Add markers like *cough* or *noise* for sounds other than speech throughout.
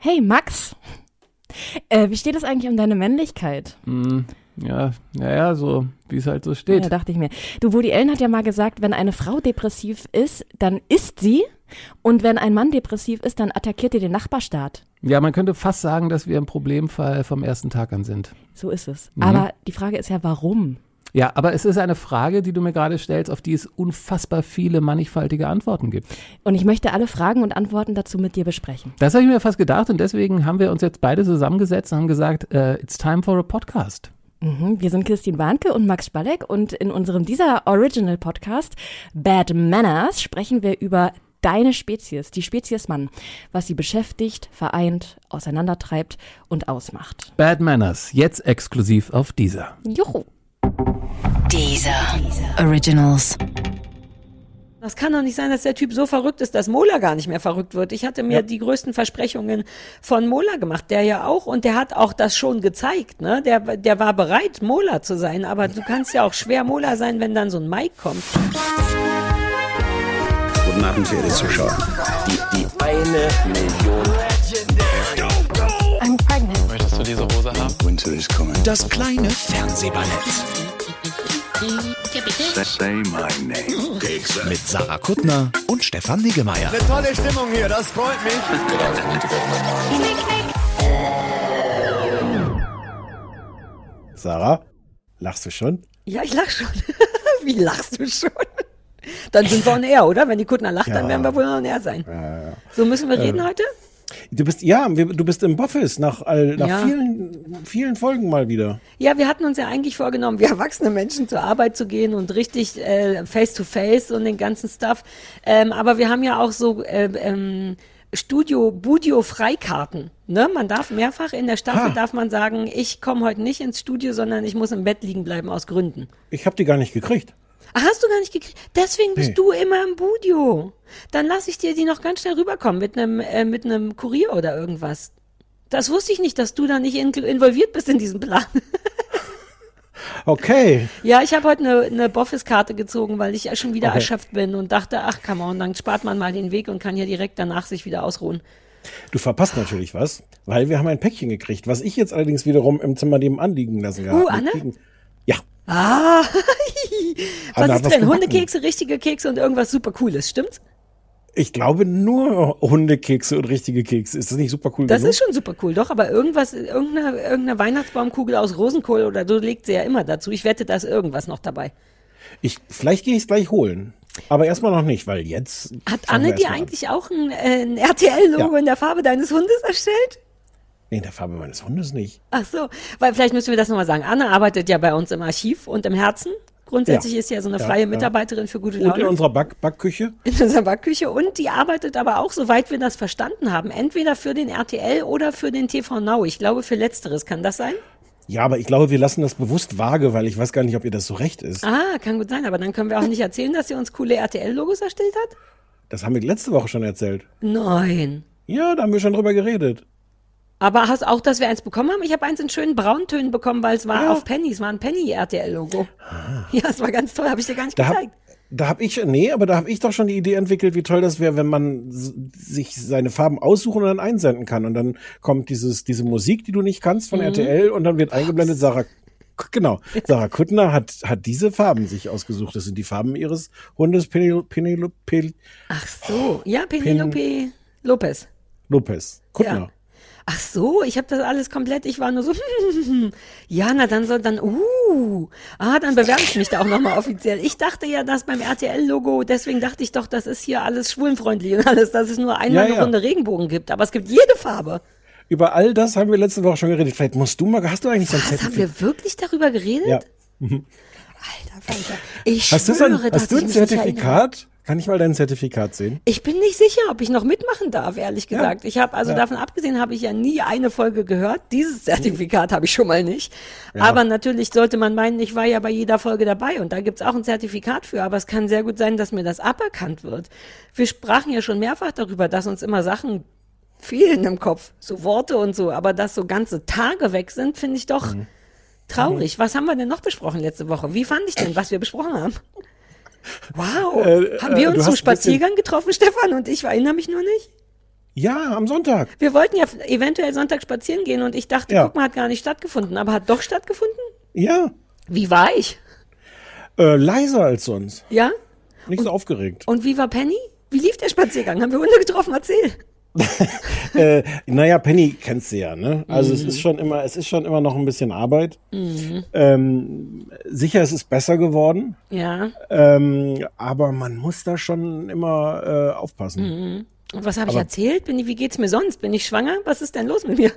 Hey Max, äh, wie steht es eigentlich um deine Männlichkeit? Mm, ja, ja, ja, so wie es halt so steht. Ja, dachte ich mir. Du, Woody Ellen hat ja mal gesagt, wenn eine Frau depressiv ist, dann ist sie. Und wenn ein Mann depressiv ist, dann attackiert ihr den Nachbarstaat. Ja, man könnte fast sagen, dass wir im Problemfall vom ersten Tag an sind. So ist es. Mhm. Aber die Frage ist ja, warum? Ja, aber es ist eine Frage, die du mir gerade stellst, auf die es unfassbar viele mannigfaltige Antworten gibt. Und ich möchte alle Fragen und Antworten dazu mit dir besprechen. Das habe ich mir fast gedacht und deswegen haben wir uns jetzt beide zusammengesetzt und haben gesagt, uh, it's time for a podcast. Mhm, wir sind Christine Warnke und Max Spalleck und in unserem dieser Original Podcast Bad Manners sprechen wir über deine Spezies, die Spezies Mann, was sie beschäftigt, vereint, auseinandertreibt und ausmacht. Bad Manners, jetzt exklusiv auf dieser. Juhu. Dieser Originals. Das kann doch nicht sein, dass der Typ so verrückt ist, dass Mola gar nicht mehr verrückt wird. Ich hatte mir ja. die größten Versprechungen von Mola gemacht, der ja auch, und der hat auch das schon gezeigt, ne? Der, der war bereit, Mola zu sein, aber du kannst ja auch schwer Mola sein, wenn dann so ein Mike kommt. Guten Abend, verehrte Zuschauer. Die, die eine Million. I'm pregnant. Möchtest du diese Hose haben? Winter is coming. Das kleine Fernsehballett. Say my name. Mit Sarah Kuttner und Stefan Niggemeier. Eine tolle Stimmung hier, das freut mich. Sarah, lachst du schon? Ja, ich lach schon. *laughs* Wie lachst du schon? Dann sind wir on air, oder? Wenn die Kuttner lacht, ja. dann werden wir wohl on air sein. Ja, ja. So müssen wir reden ähm. heute? Du bist, ja, du bist im Boffis nach, nach ja. vielen, vielen Folgen mal wieder. Ja, wir hatten uns ja eigentlich vorgenommen, wie erwachsene Menschen zur Arbeit zu gehen und richtig äh, face to face und den ganzen Stuff. Ähm, aber wir haben ja auch so äh, ähm, Studio, Budio Freikarten. Ne? Man darf mehrfach in der Staffel ha. darf man sagen, ich komme heute nicht ins Studio, sondern ich muss im Bett liegen bleiben aus Gründen. Ich habe die gar nicht gekriegt. Ach, hast du gar nicht gekriegt? Deswegen bist nee. du immer im Budio. Dann lasse ich dir die noch ganz schnell rüberkommen mit einem äh, mit einem Kurier oder irgendwas. Das wusste ich nicht, dass du da nicht in, involviert bist in diesen Plan. *laughs* okay. Ja, ich habe heute eine, eine Boffis-Karte gezogen, weil ich ja schon wieder okay. erschöpft bin und dachte, ach, come on, dann spart man mal den Weg und kann ja direkt danach sich wieder ausruhen. Du verpasst natürlich was, weil wir haben ein Päckchen gekriegt, was ich jetzt allerdings wiederum im Zimmer dem anliegen lassen habe. Uh, Anne? Ja. Ah, was ist drin? Hundekekse, richtige Kekse und irgendwas super Cooles, stimmt's? Ich glaube nur Hundekekse und richtige Kekse. Ist das nicht super cool? Das genug? ist schon super cool, doch, aber irgendwas, irgendeine, irgendeine Weihnachtsbaumkugel aus Rosenkohl oder so legt sie ja immer dazu. Ich wette, da ist irgendwas noch dabei. Ich, vielleicht gehe ich es gleich holen. Aber erstmal noch nicht, weil jetzt. Hat Anne dir eigentlich auch ein, äh, ein RTL-Logo ja. in der Farbe deines Hundes erstellt? Nee, in der Farbe meines Hundes nicht. Ach so, weil vielleicht müssen wir das nochmal sagen. Anne arbeitet ja bei uns im Archiv und im Herzen. Grundsätzlich ja. ist sie ja so eine ja, freie Mitarbeiterin für gute Laune. Und in unserer Back Backküche. In unserer Backküche. Und die arbeitet aber auch, soweit wir das verstanden haben, entweder für den RTL oder für den TV Now. Ich glaube, für Letzteres. Kann das sein? Ja, aber ich glaube, wir lassen das bewusst vage, weil ich weiß gar nicht, ob ihr das so recht ist. Ah, kann gut sein. Aber dann können wir auch nicht erzählen, dass sie uns coole RTL-Logos erstellt hat? Das haben wir letzte Woche schon erzählt. Nein. Ja, da haben wir schon drüber geredet. Aber hast auch, dass wir eins bekommen haben? Ich habe eins in schönen Brauntönen bekommen, weil es war ja. auf Penny, es war ein Penny-RTL-Logo. Ah. Ja, es war ganz toll, habe ich dir gar nicht da gezeigt. Hab, da habe ich, nee, aber da habe ich doch schon die Idee entwickelt, wie toll das wäre, wenn man sich seine Farben aussuchen und dann einsenden kann. Und dann kommt dieses, diese Musik, die du nicht kannst von mhm. RTL und dann wird eingeblendet, Sarah Genau. Sarah Kuttner hat, hat diese Farben sich ausgesucht. Das sind die Farben ihres Hundes Penelope. Ach so. Ja, Penelope Pen Lopez. Lopez. Kuttner. Ja. Ach so, ich habe das alles komplett, ich war nur so, *laughs* ja, na dann soll dann, uh, ah, dann bewerbe ich mich da auch nochmal offiziell. Ich dachte ja, dass beim RTL-Logo, deswegen dachte ich doch, das ist hier alles schwulenfreundlich und alles, dass es nur einmal ja, ja. eine Runde Regenbogen gibt, aber es gibt jede Farbe. Über all das haben wir letzte Woche schon geredet. Vielleicht musst du mal, hast du eigentlich Was, so ein Zertifikat? Haben wir wirklich darüber geredet? Ja. Alter Falter, ich hast schwöre, du ein, hast du ein Zertifikat? Kann ich mal dein Zertifikat sehen? Ich bin nicht sicher, ob ich noch mitmachen darf, ehrlich gesagt. Ja. Ich habe also ja. davon abgesehen, habe ich ja nie eine Folge gehört. Dieses Zertifikat habe ich schon mal nicht. Ja. Aber natürlich sollte man meinen, ich war ja bei jeder Folge dabei und da gibt's auch ein Zertifikat für. Aber es kann sehr gut sein, dass mir das aberkannt wird. Wir sprachen ja schon mehrfach darüber, dass uns immer Sachen fehlen im Kopf, so Worte und so. Aber dass so ganze Tage weg sind, finde ich doch mhm. traurig. Mhm. Was haben wir denn noch besprochen letzte Woche? Wie fand ich denn, was wir besprochen haben? Wow. Äh, haben wir uns zum Spaziergang getroffen, Stefan und ich erinnere mich nur nicht? Ja, am Sonntag. Wir wollten ja eventuell Sonntag spazieren gehen und ich dachte, Ja. guck mal, hat gar nicht stattgefunden, aber hat doch stattgefunden? Ja, Wie war ich? äh, leiser als sonst. Ja? Nicht so aufgeregt. Und wie war Penny? Wie lief der Spaziergang? Haben wir Hunde getroffen? Erzähl. *laughs* Äh, naja, Penny kennst du ja, ne? Also es ist schon immer, es ist schon immer noch ein bisschen Arbeit. Ähm, sicher, es ist besser geworden, Ja. ähm, aber man muss da schon immer äh, aufpassen. Und was habe ich erzählt? Bin ich, wie geht's mir sonst? Bin ich schwanger? Was ist denn los mit mir?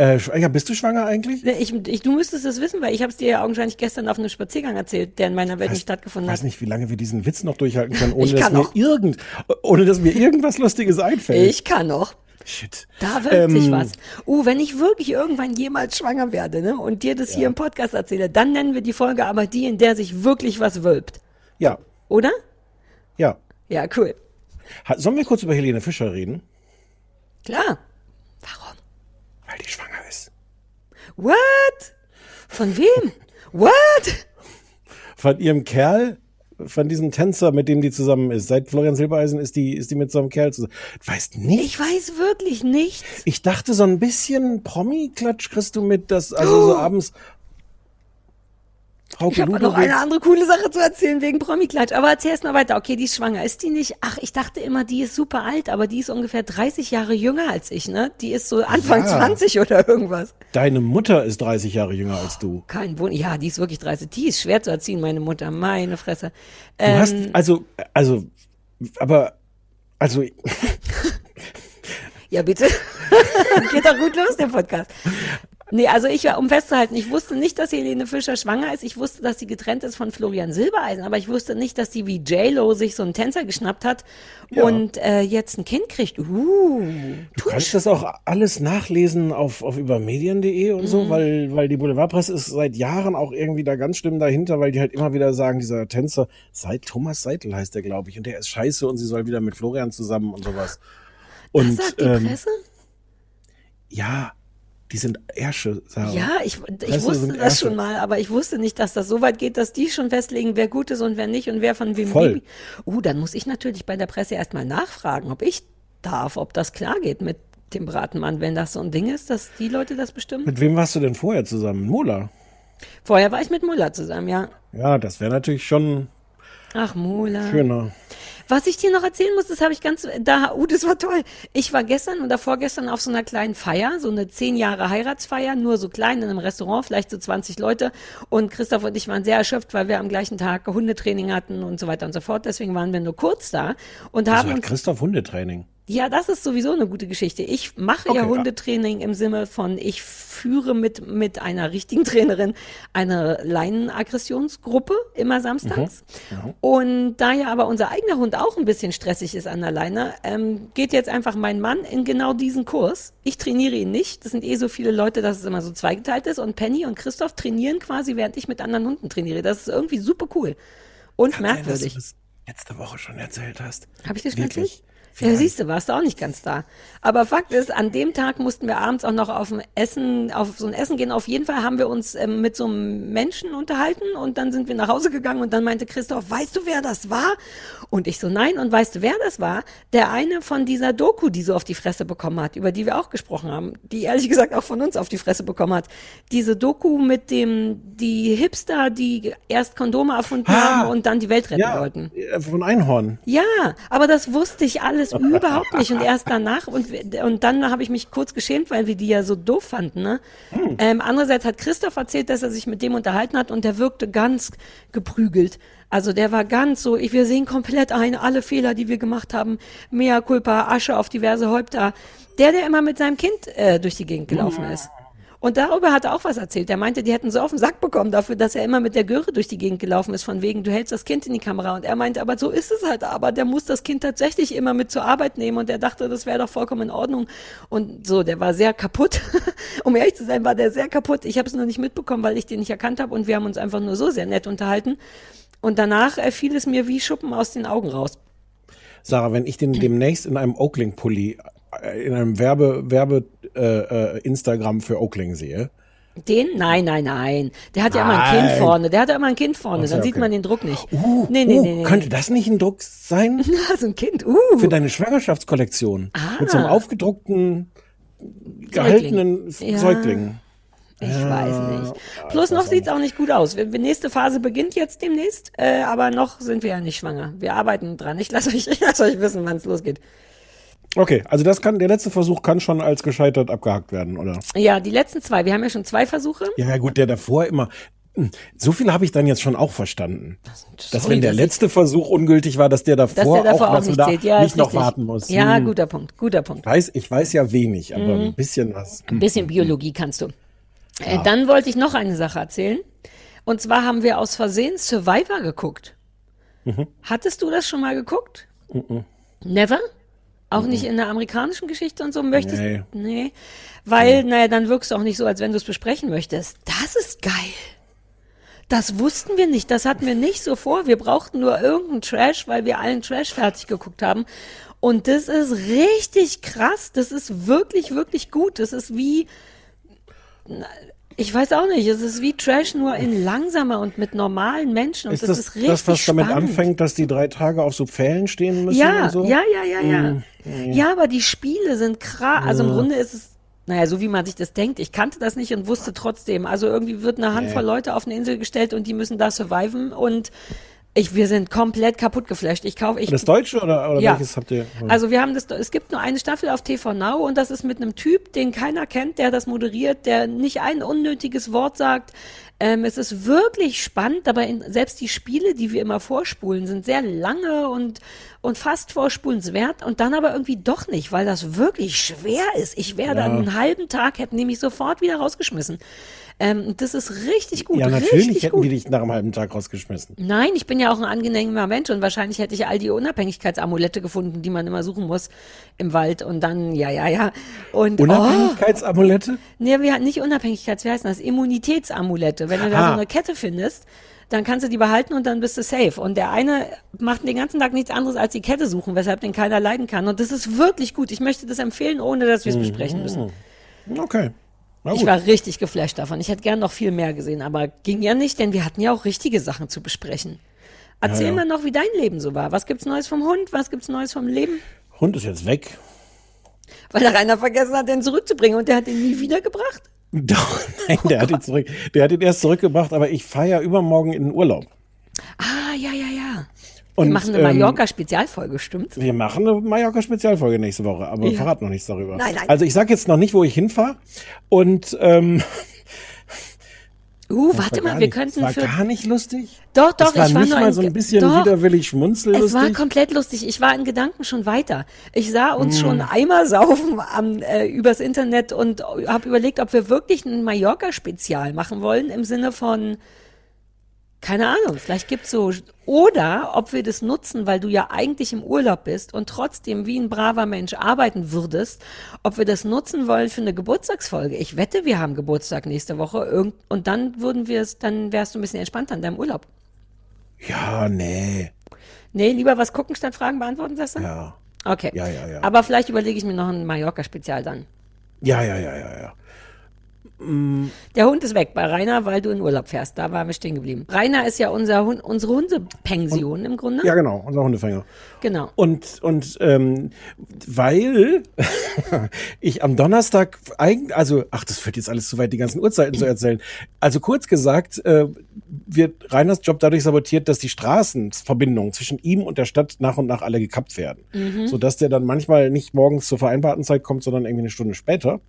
Äh, ja, bist du schwanger eigentlich? Ne, Ich, ich, du müsstest es wissen, weil ich habe es dir ja augenscheinlich gestern auf einem Spaziergang erzählt, der in meiner Welt nicht stattgefunden Ich weiß hat. nicht, wie lange wir diesen Witz noch durchhalten können, ohne Ich dass kann mir noch. irgend, ohne dass mir irgendwas Lustiges einfällt. Ich kann noch. Shit. Da wirkt Ähm, sich was. Uh, wenn ich wirklich irgendwann jemals schwanger werde, ne, und dir das hier im Podcast erzähle, dann nennen wir die Folge aber die, in der sich wirklich was wölbt. Ja, Oder? ja. Ja, cool. Sollen wir kurz über Helene Fischer reden? Klar. Warum? Weil die schwanger ist. What? Von wem? What? Von ihrem Kerl, von diesem Tänzer, mit dem die zusammen ist. Seit Florian Silbereisen ist die, ist die mit so einem Kerl zusammen. Du weißt nicht. Ich weiß wirklich nichts. Ich dachte, so ein bisschen Promi-Klatsch kriegst du mit, dass also so abends. Frau Ich habe noch eine andere coole Sache zu erzählen wegen Promi-Klatsch. Aber erzähl erst mal weiter. Okay, die ist schwanger. Ist die nicht? Ach, ich dachte immer, die ist super alt, aber die ist ungefähr 30 Jahre jünger als ich, ne? Die ist so Anfang Ja. 20 oder irgendwas. Deine Mutter ist 30 Jahre jünger als du. Kein Wunder. Ja, die ist wirklich 30. Die ist schwer zu erziehen, meine Mutter. Meine Fresse. Du Ähm, hast, also, also, aber, also, *laughs* Ja, bitte. *laughs* Geht doch gut los, der Podcast. Nee, also ich war, um festzuhalten, ich wusste nicht, dass Helene Fischer schwanger ist. Ich wusste, dass sie getrennt ist von Florian Silbereisen, aber ich wusste nicht, dass die wie J-Lo sich so einen Tänzer geschnappt hat und äh, jetzt ein Kind kriegt. Uh, du kannst das auch alles nachlesen auf, auf übermedien.de und Mhm. so, weil, weil die Boulevardpresse ist seit Jahren auch irgendwie da ganz schlimm dahinter, weil die halt immer wieder sagen, dieser Tänzer, seit Thomas Seitel heißt der, glaube ich, und der ist scheiße und sie soll wieder mit Florian zusammen und sowas. Und, was sagt die ähm, Presse? ja, die sind Ärsche, Sarah. Ja, ich, ich wusste das Ärsche. schon mal, aber ich wusste nicht, dass das so weit geht, dass die schon festlegen, wer gut ist und wer nicht und wer von wem Voll. Baby. Uh, dann muss ich natürlich bei der Presse erstmal nachfragen, ob ich darf, ob das klar geht mit dem Bratenmann, wenn das so ein Ding ist, dass die Leute das bestimmen. Mit wem warst du denn vorher zusammen? Mola? Vorher war ich mit Muller zusammen, ja. Ja, das wäre natürlich schon Ach, Muller. schöner. Was ich dir noch erzählen muss, das habe ich ganz, da, uh, das war toll. Ich war gestern oder vorgestern auf so einer kleinen Feier, so eine zehn Jahre Heiratsfeier, nur so klein in einem Restaurant, vielleicht so 20 Leute. Und Christoph und ich waren sehr erschöpft, weil wir am gleichen Tag Hundetraining hatten und so weiter und so fort. Deswegen waren wir nur kurz da und Also haben hat uns Christoph Hundetraining. Ja, das ist sowieso eine gute Geschichte. Ich mache ja Okay, ja. Hundetraining im Sinne von, ich führe mit, mit einer richtigen Trainerin eine Leinenaggressionsgruppe immer samstags. Mhm. Und da ja aber unser eigener Hund auch ein bisschen stressig ist an der Leine, ähm, geht jetzt einfach mein Mann in genau diesen Kurs. Ich trainiere ihn nicht. Das sind eh so viele Leute, dass es immer so zweigeteilt ist. Und Penny und Christoph trainieren quasi, während ich mit anderen Hunden trainiere. Das ist irgendwie super cool. Und Kann sein, dass merkwürdig. du das letzte Woche schon erzählt hast. Habe ich das schon erzählt? Ja, siehst du, warst du auch nicht ganz da. Aber Fakt ist, an dem Tag mussten wir abends auch noch auf ein Essen, auf so ein Essen gehen. Auf jeden Fall haben wir uns ähm, mit so einem Menschen unterhalten und dann sind wir nach Hause gegangen und dann meinte Christoph, weißt du, wer das war? Und ich so, nein. Und weißt du, wer das war? Der eine von dieser Doku, die so auf die Fresse bekommen hat, über die wir auch gesprochen haben, die ehrlich gesagt auch von uns auf die Fresse bekommen hat. Diese Doku mit dem, die Hipster, die erst Kondome erfunden Ah, haben und dann die Welt retten Ja, wollten. äh, von Einhorn. Ja, aber das wusste ich alles überhaupt nicht und erst danach und, und dann habe ich mich kurz geschämt, weil wir die ja so doof fanden. Ne? Ähm, andererseits hat Christoph erzählt, dass er sich mit dem unterhalten hat und der wirkte ganz geprügelt. Also der war ganz so, ich, wir sehen komplett ein, alle Fehler, die wir gemacht haben, mea culpa, Asche auf diverse Häupter. Der, der immer mit seinem Kind äh, durch die Gegend gelaufen ist. Und darüber hat er auch was erzählt. Er meinte, die hätten so auf den Sack bekommen dafür, dass er immer mit der Göre durch die Gegend gelaufen ist, von wegen, du hältst das Kind in die Kamera. Und er meinte, aber so ist es halt. Aber der muss das Kind tatsächlich immer mit zur Arbeit nehmen. Und er dachte, das wäre doch vollkommen in Ordnung. Und so, der war sehr kaputt. *laughs* um ehrlich zu sein, war der sehr kaputt. Ich habe es nur nicht mitbekommen, weil ich den nicht erkannt habe. Und wir haben uns einfach nur so sehr nett unterhalten. Und danach fiel es mir wie Schuppen aus den Augen raus. Sarah, wenn ich den demnächst in einem Oakling-Pulli, äh, in einem Werbe, Werbe äh, äh, Instagram für Oakling sehe, Den? Nein, nein, nein. Der hat ja immer ein Nein. Kind vorne. Der hat ja immer ein Kind vorne. So, Dann sieht okay. man den Druck nicht. Uh, nee, nee, uh, nee, nee. Könnte das nicht ein Druck sein *laughs* so ein Kind. Uh. für deine Schwangerschaftskollektion? Mit so einem Ah. aufgedruckten, gehaltenen Ja. Säugling. Ich weiß nicht. Plus noch sieht's auch nicht gut aus. Wir, die nächste Phase beginnt jetzt demnächst, äh, aber noch sind wir ja nicht schwanger. Wir arbeiten dran. Ich lasse euch, ich *laughs* lass euch wissen, wann es losgeht. Okay, also das kann, der letzte Versuch kann schon als gescheitert abgehakt werden, oder? Ja, die letzten zwei. Wir haben ja schon zwei Versuche. Ja, ja gut, der davor immer. Hm, So viel habe ich dann jetzt schon auch verstanden. Dass sorry, wenn der dass letzte Versuch ungültig war, dass der davor, Dass der davor auch, dass du nicht da. Ja, nicht noch richtig. warten musst. Ja, Hm. guter Punkt. Guter Punkt. Weiß, ich weiß ja wenig, aber ein bisschen was. Ein bisschen Biologie kannst du. Äh, dann wollte ich noch eine Sache erzählen. Und zwar haben wir aus Versehen Survivor geguckt. Hattest du das schon mal geguckt? Never? Auch nicht in der amerikanischen Geschichte und so möchtest? Nee. Nee. Weil, naja, dann wirkst du auch nicht so, als wenn du es besprechen möchtest. Das ist geil. Das wussten wir nicht. Das hatten wir nicht so vor. Wir brauchten nur irgendeinen Trash, weil wir allen Trash fertig geguckt haben. Und das ist richtig krass. Das ist wirklich, wirklich gut. Das ist wie, ich weiß auch nicht, es ist wie Trash nur in langsamer und mit normalen Menschen. Und Ist das, das ist richtig das, was damit spannend. anfängt, dass die drei Tage auf so Pfählen stehen müssen Ja, und so? ja, ja, ja, ja. Ja, aber die Spiele sind krass. Also im Grunde ist es, naja, so wie man sich das denkt. Ich kannte das nicht und wusste trotzdem. Also irgendwie wird eine Handvoll Leute auf eine Insel gestellt und die müssen da surviven und ich, wir sind komplett kaputt geflasht. Ich kaufe, ich, Das Deutsche oder, oder Ja. welches habt ihr? also wir haben das, es gibt nur eine Staffel auf TV Now und das ist mit einem Typ, den keiner kennt, der das moderiert, der nicht ein unnötiges Wort sagt. Ähm, es ist wirklich spannend, aber in, selbst die Spiele, die wir immer vorspulen, sind sehr lange und, und fast vorspulenswert und dann aber irgendwie doch nicht, weil das wirklich schwer ist. Ich wäre dann einen halben Tag, hätten die mich sofort wieder rausgeschmissen. Ähm, das ist richtig gut, ja, natürlich richtig hätten gut. die dich nach einem halben Tag rausgeschmissen. Nein, ich bin ja auch ein angenehmer Mensch und wahrscheinlich hätte ich all die Unabhängigkeitsamulette gefunden, die man immer suchen muss im Wald und dann, ja, ja, ja. Und, oh, Unabhängigkeitsamulette? nee, wir hatten nicht Unabhängigkeits, wie heißt das? Immunitätsamulette. Wenn du da Ah. so eine Kette findest, dann kannst du die behalten und dann bist du safe. Und der eine macht den ganzen Tag nichts anderes als die Kette suchen, weshalb den keiner leiden kann. Und das ist wirklich gut. Ich möchte das empfehlen, ohne dass wir es besprechen müssen. Okay. Ich war richtig geflasht davon. Ich hätte gern noch viel mehr gesehen, aber ging ja nicht, denn wir hatten ja auch richtige Sachen zu besprechen. Erzähl Ja, ja. mal noch, wie dein Leben so war. Was gibt's Neues vom Hund? Was gibt's Neues vom Leben? Hund ist jetzt weg. Weil der Rainer vergessen hat, den zurückzubringen und der hat den nie wiedergebracht. Doch, *laughs* nein, der hat ihn zurück. Der hat ihn erst zurückgebracht, aber ich fahre ja übermorgen in den Urlaub. Ah, ja, ja, ja. Und, wir machen eine ähm, Mallorca-Spezialfolge, stimmt's? Wir machen eine Mallorca-Spezialfolge nächste Woche, aber wir Ja. verraten noch nichts darüber. Nein, nein. Also ich sage jetzt noch nicht, wo ich hinfahre. Und ähm, Uh, das warte war mal, wir nicht, könnten das für... war gar nicht lustig. Doch, doch, das war ich war nicht nur mal so ein bisschen doch. widerwillig schmunzellustig. Es war komplett lustig. Ich war in Gedanken schon weiter. Ich sah uns Hm. schon Eimer saufen am, äh, übers Internet und habe überlegt, ob wir wirklich ein Mallorca-Spezial machen wollen im Sinne von, keine Ahnung, vielleicht gibt's so, oder ob wir das nutzen, weil du ja eigentlich im Urlaub bist und trotzdem wie ein braver Mensch arbeiten würdest, ob wir das nutzen wollen für eine Geburtstagsfolge. Ich wette, wir haben Geburtstag nächste Woche irgend, und dann würden wir es, dann wärst du ein bisschen entspannter in deinem Urlaub. ja, nee. Nee, lieber was gucken statt Fragen beantworten, sagst du? Ja. Okay. Ja, ja, ja. Aber vielleicht überlege ich mir noch ein Mallorca-Spezial dann. Ja, ja, ja, ja, ja. Der Hund ist weg bei Rainer, weil du in Urlaub fährst. Da waren wir stehen geblieben. Rainer ist ja unser Hund, unsere Hundepension im Grunde. Ja, genau, unser Hundefänger. Genau. Und, und ähm, weil *laughs* ich am Donnerstag eigentlich, also, ach, das führt jetzt alles zu weit, die ganzen Uhrzeiten zu erzählen. Also kurz gesagt, äh, wird Reiners Job dadurch sabotiert, dass die Straßenverbindungen zwischen ihm und der Stadt nach und nach alle gekappt werden. Sodass der dann manchmal nicht morgens zur vereinbarten Zeit kommt, sondern irgendwie eine Stunde später.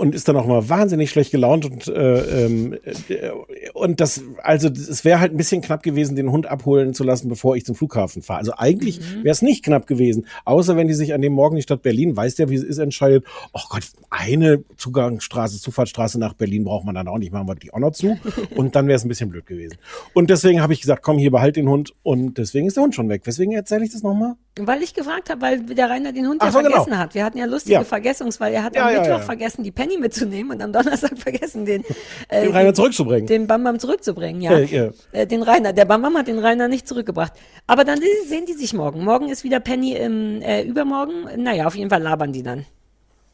Und ist dann auch mal wahnsinnig schlecht gelaunt und äh, ähm, äh, und das also es wäre halt ein bisschen knapp gewesen, den Hund abholen zu lassen, bevor ich zum Flughafen fahre. Also eigentlich wäre es nicht knapp gewesen, außer wenn die sich an dem Morgen die Stadt Berlin, weiß ja, wie es ist, entscheidet, oh Gott, eine Zugangsstraße, Zufahrtsstraße nach Berlin braucht man dann auch nicht, machen wir die auch noch zu *laughs* und dann wäre es ein bisschen blöd gewesen. Und deswegen habe ich gesagt, komm, hier behalt den Hund und deswegen ist der Hund schon weg. Weswegen erzähle ich das nochmal? Weil ich gefragt habe, weil der Rainer den Hund Ach ja so, genau. vergessen hat. Wir hatten ja lustige Ja. Vergessungs, weil er hat Ja, am ja, Mittwoch vergessen, die Penny mitzunehmen und am Donnerstag *laughs* vergessen, den, äh, Den Rainer zurückzubringen. Den Bam Bam zurückzubringen, ja. Äh, ja. Äh, den Rainer. Der Bam Bam hat den Rainer nicht zurückgebracht. Aber dann sehen die sich morgen. Morgen ist wieder Penny im, äh, übermorgen. Naja, auf jeden Fall labern die dann.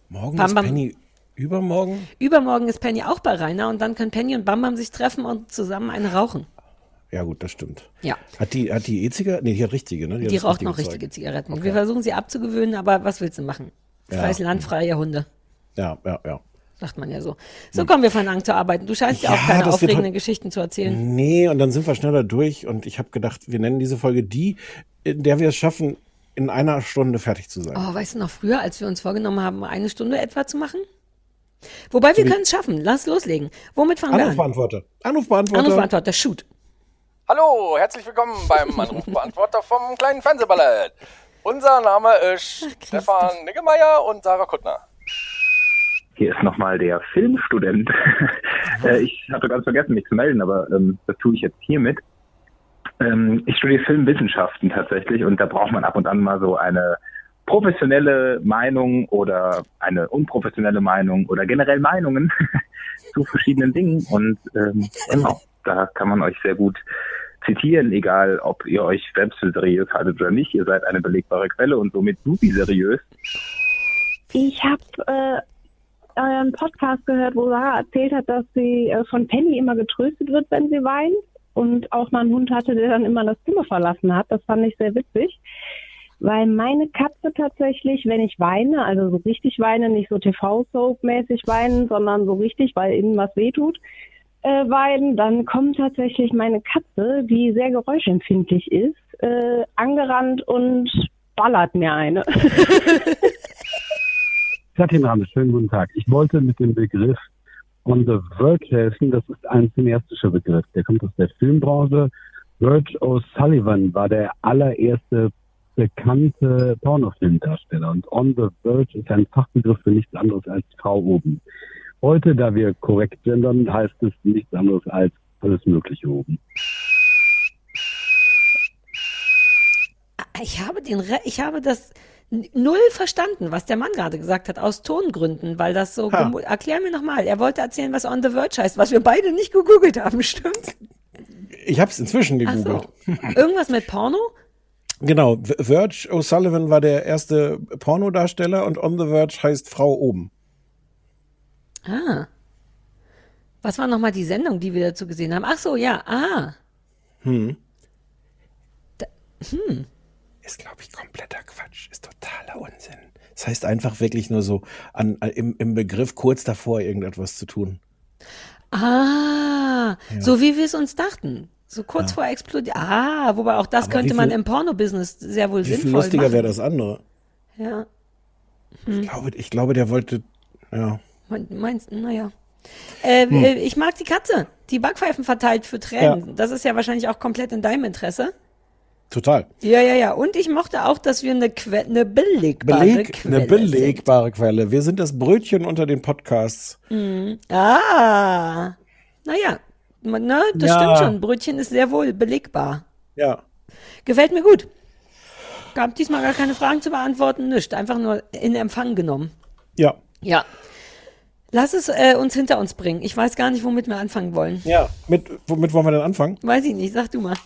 Morgen Bam, ist bam. Penny Übermorgen? Übermorgen ist Penny auch bei Rainer und dann können Penny und Bam Bam sich treffen und zusammen eine rauchen. Ja, gut, das stimmt. Ja. Hat die, hat die E-Zigarette? Nee, die hat richtige, ne? Die, das raucht noch Zeug. richtige Zigaretten. Okay. Wir versuchen sie abzugewöhnen, aber was willst du machen? Ja. Freies Land, freie Hunde, Ja, ja, ja. sagt man ja so. So kommen wir von Angst zu arbeiten. Du scheinst ja, Ja, auch keine aufregenden Geschichten zu erzählen. Nee, und dann sind wir schneller durch und ich habe gedacht, wir nennen diese Folge die, in der wir es schaffen, in einer Stunde fertig zu sein. Oh, weißt du noch früher, als wir uns vorgenommen haben, eine Stunde etwa zu machen? Wobei wir können es schaffen. Lass loslegen. Womit fangen wir an? Anrufbeantworter. Anrufbeantworter. Anrufbeantworter, shoot. Hallo, herzlich willkommen beim *laughs* Anrufbeantworter vom kleinen Fernsehballett. Unser Name ist Stefan Niggemeier und Sarah Kuttner. Hier ist nochmal der Filmstudent. *laughs* Äh, ich hatte ganz vergessen, mich zu melden, aber ähm, das tue ich jetzt hiermit. Ähm, ich studiere Filmwissenschaften tatsächlich und da braucht man ab und an mal so eine professionelle Meinung oder eine unprofessionelle Meinung oder generell Meinungen *laughs* zu verschiedenen Dingen. Und ähm, genau, da kann man euch sehr gut zitieren, egal ob ihr euch selbst für seriös haltet oder nicht. Ihr seid eine belegbare Quelle und somit supi seriös. Ich habe äh, euren Podcast gehört, wo Sarah erzählt hat, dass sie äh, von Penny immer getröstet wird, wenn sie weint. Und auch mal einen Hund hatte, der dann immer das Zimmer verlassen hat. Das fand ich sehr witzig. Weil meine Katze tatsächlich, wenn ich weine, also so richtig weine, nicht so TV-Soap-mäßig weinen, sondern so richtig, weil innen was wehtut, äh, weinen, dann kommt tatsächlich meine Katze, die sehr geräuschempfindlich ist, äh, angerannt und ballert mir eine. *laughs* Katrin Ramme, schönen guten Tag. Ich wollte mit dem Begriff on the verge helfen. Das ist ein cineastischer Begriff. Der kommt aus der Filmbranche. Virg O'Sullivan war der allererste bekannte Pornofilmdarsteller. Und on the verge ist ein Fachbegriff für nichts anderes als Frau oben. Heute, da wir korrekt gendern, heißt es nichts anderes als alles Mögliche oben. Ich habe den, Re ich habe das null verstanden, was der Mann gerade gesagt hat, aus Tongründen, weil das so. Ha. Erklär mir nochmal. Er wollte erzählen, was on the verge heißt, was wir beide nicht gegoogelt haben, *laughs* stimmt? Ich habe es inzwischen gegoogelt. so. *laughs* Irgendwas mit Porno? Genau, Verge O'Sullivan war der erste Pornodarsteller und On the Verge heißt Frau oben. Ah. Was war nochmal die Sendung, die wir dazu gesehen haben? Ach so, ja. Ah. Hm. Hm. Ist, glaube ich, kompletter Quatsch. Ist totaler Unsinn. Das heißt einfach wirklich nur so an, an, im, im Begriff kurz davor irgendetwas zu tun. Ah. Ja. So wie wir es uns dachten. So kurz Ja. vor explodiert. Ah, wobei auch das Aber könnte wie man viel- im Porno-Business sehr wohl Wie viel sinnvoll lustiger machen. wäre das andere? Ja. Ich glaube, ich glaube, der wollte, ja. Mein- Meinst, naja. Äh, Hm. äh, Ich mag die Katze, die Backpfeifen verteilt für Tränen. Das ist ja wahrscheinlich auch komplett in deinem Interesse. Total. Ja, ja, ja. Und ich mochte auch, dass wir eine, que eine belegbare Beleg, Quelle eine belegbare Quelle. Wir sind das Brötchen unter den Podcasts. sind. Mhm. Ah. Naja, ne, das Ja. stimmt schon. Brötchen ist sehr wohl belegbar. Ja. Gefällt mir gut. Gab diesmal gar keine Fragen zu beantworten, nichts. Einfach nur in Empfang genommen. Ja. Ja. Lass es äh, uns hinter uns bringen. Ich weiß gar nicht, womit wir anfangen wollen. Ja. Mit, womit wollen wir denn anfangen? Weiß ich nicht, sag du mal.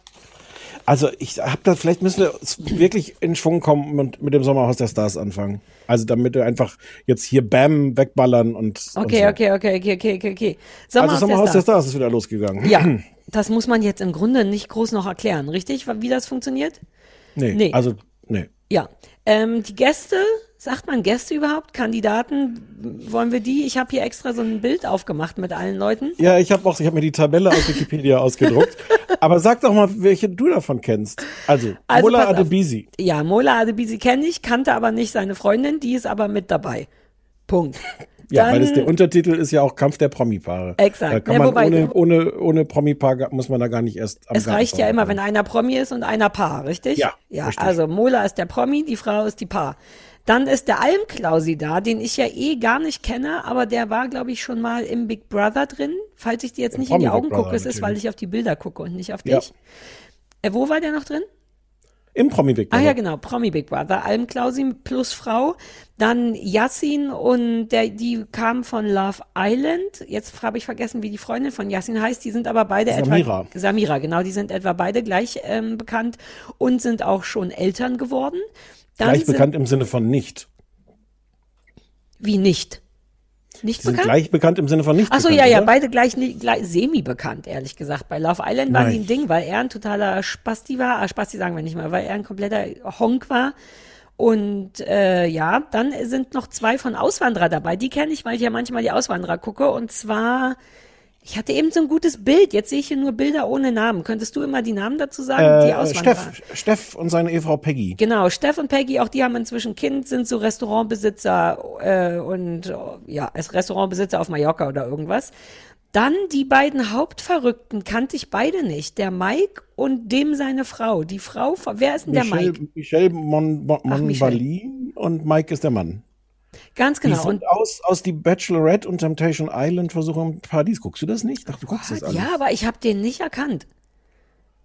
Also ich habe da, vielleicht müssen wir wirklich in Schwung kommen und mit dem Sommerhaus der Stars anfangen. Also damit wir einfach jetzt hier Bam wegballern und. Okay, und so. okay, okay, okay, okay, okay, okay. also Sommerhaus der Stars. Stars ist wieder losgegangen. Ja, *clears throat* das muss man jetzt im Grunde nicht groß noch erklären, richtig? Wie das funktioniert? nee, Nee. Also, nee. Ja. Ähm, die Gäste, sagt man Gäste überhaupt? Kandidaten, wollen wir die? Ich habe hier extra so ein Bild aufgemacht mit allen Leuten. Ja, ich habe auch, ich habe mir die Tabelle aus Wikipedia *laughs* ausgedruckt. Aber sag doch mal, welche du davon kennst. Also, Also, Mola. Adebisi. Ja, Mola Adebisi kenne ich, kannte aber nicht seine Freundin, die ist aber mit dabei. Punkt. Ja, Dann- weil das der Untertitel ist ja auch Kampf der Promi-Paare. Exakt. Da kann Ja, man wobei- ohne, ohne, ohne Promi-Paar muss man da gar nicht erst am Es reicht ja immer, wenn einer Promi ist und einer Paar, richtig? Ja, Ja, richtig. also Mola ist der Promi, die Frau ist die Paar. Dann ist der Almklausi da, den ich ja eh gar nicht kenne, aber der war, glaube ich, schon mal im Big Brother drin. Falls ich dir jetzt Im nicht in die Augen Brother gucke, es ist, weil ich auf die Bilder gucke und nicht auf dich. Ja. Äh, wo war der noch drin? Im Promi Big Ah Brother. ja, genau, Promi Big Brother, Almklausi plus Frau. Dann Yassin und der, die kamen von Love Island. Jetzt habe ich vergessen, wie die Freundin von Yassin heißt. Die sind aber beide Samira. etwa Samira, genau, die sind etwa beide gleich ähm, bekannt und sind auch schon Eltern geworden. Dann Gleich bekannt im Sinne von nicht. Wie nicht? Nicht Die sind bekannt? gleich bekannt im Sinne von nicht Ach so, bekannt. ja, ja, oder? beide gleich, gleich semi-bekannt, ehrlich gesagt. Bei Love Island war Nein. die ein Ding, weil er ein totaler Spasti war. Ah, Spasti sagen wir nicht mal, weil er ein kompletter Honk war. Und äh, ja, dann sind noch zwei von Auswanderer dabei. Die kenne ich, weil ich ja manchmal die Auswanderer gucke. Und zwar, ich hatte eben so ein gutes Bild. Jetzt sehe ich hier nur Bilder ohne Namen. Könntest du immer die Namen dazu sagen? die Äh, Auswanderer. Steff, Steff und seine Ehefrau Peggy. Genau, Steff und Peggy, auch die haben inzwischen Kind, sind so Restaurantbesitzer äh, und ja, als Restaurantbesitzer auf Mallorca oder irgendwas. Dann die beiden Hauptverrückten kannte ich beide nicht. Der Mike und dem seine Frau. Die Frau, wer ist denn der Michelle, Mike? Michelle Mon, Mon, Ach, Michelle. Monbalin und Mike ist der Mann. Ganz Die genau. sind Und aus, aus die Bachelorette und Temptation Island Versuchung im Paradies. Guckst du das nicht? Ich dachte, du guckst das alles. ja, aber ich habe den nicht erkannt.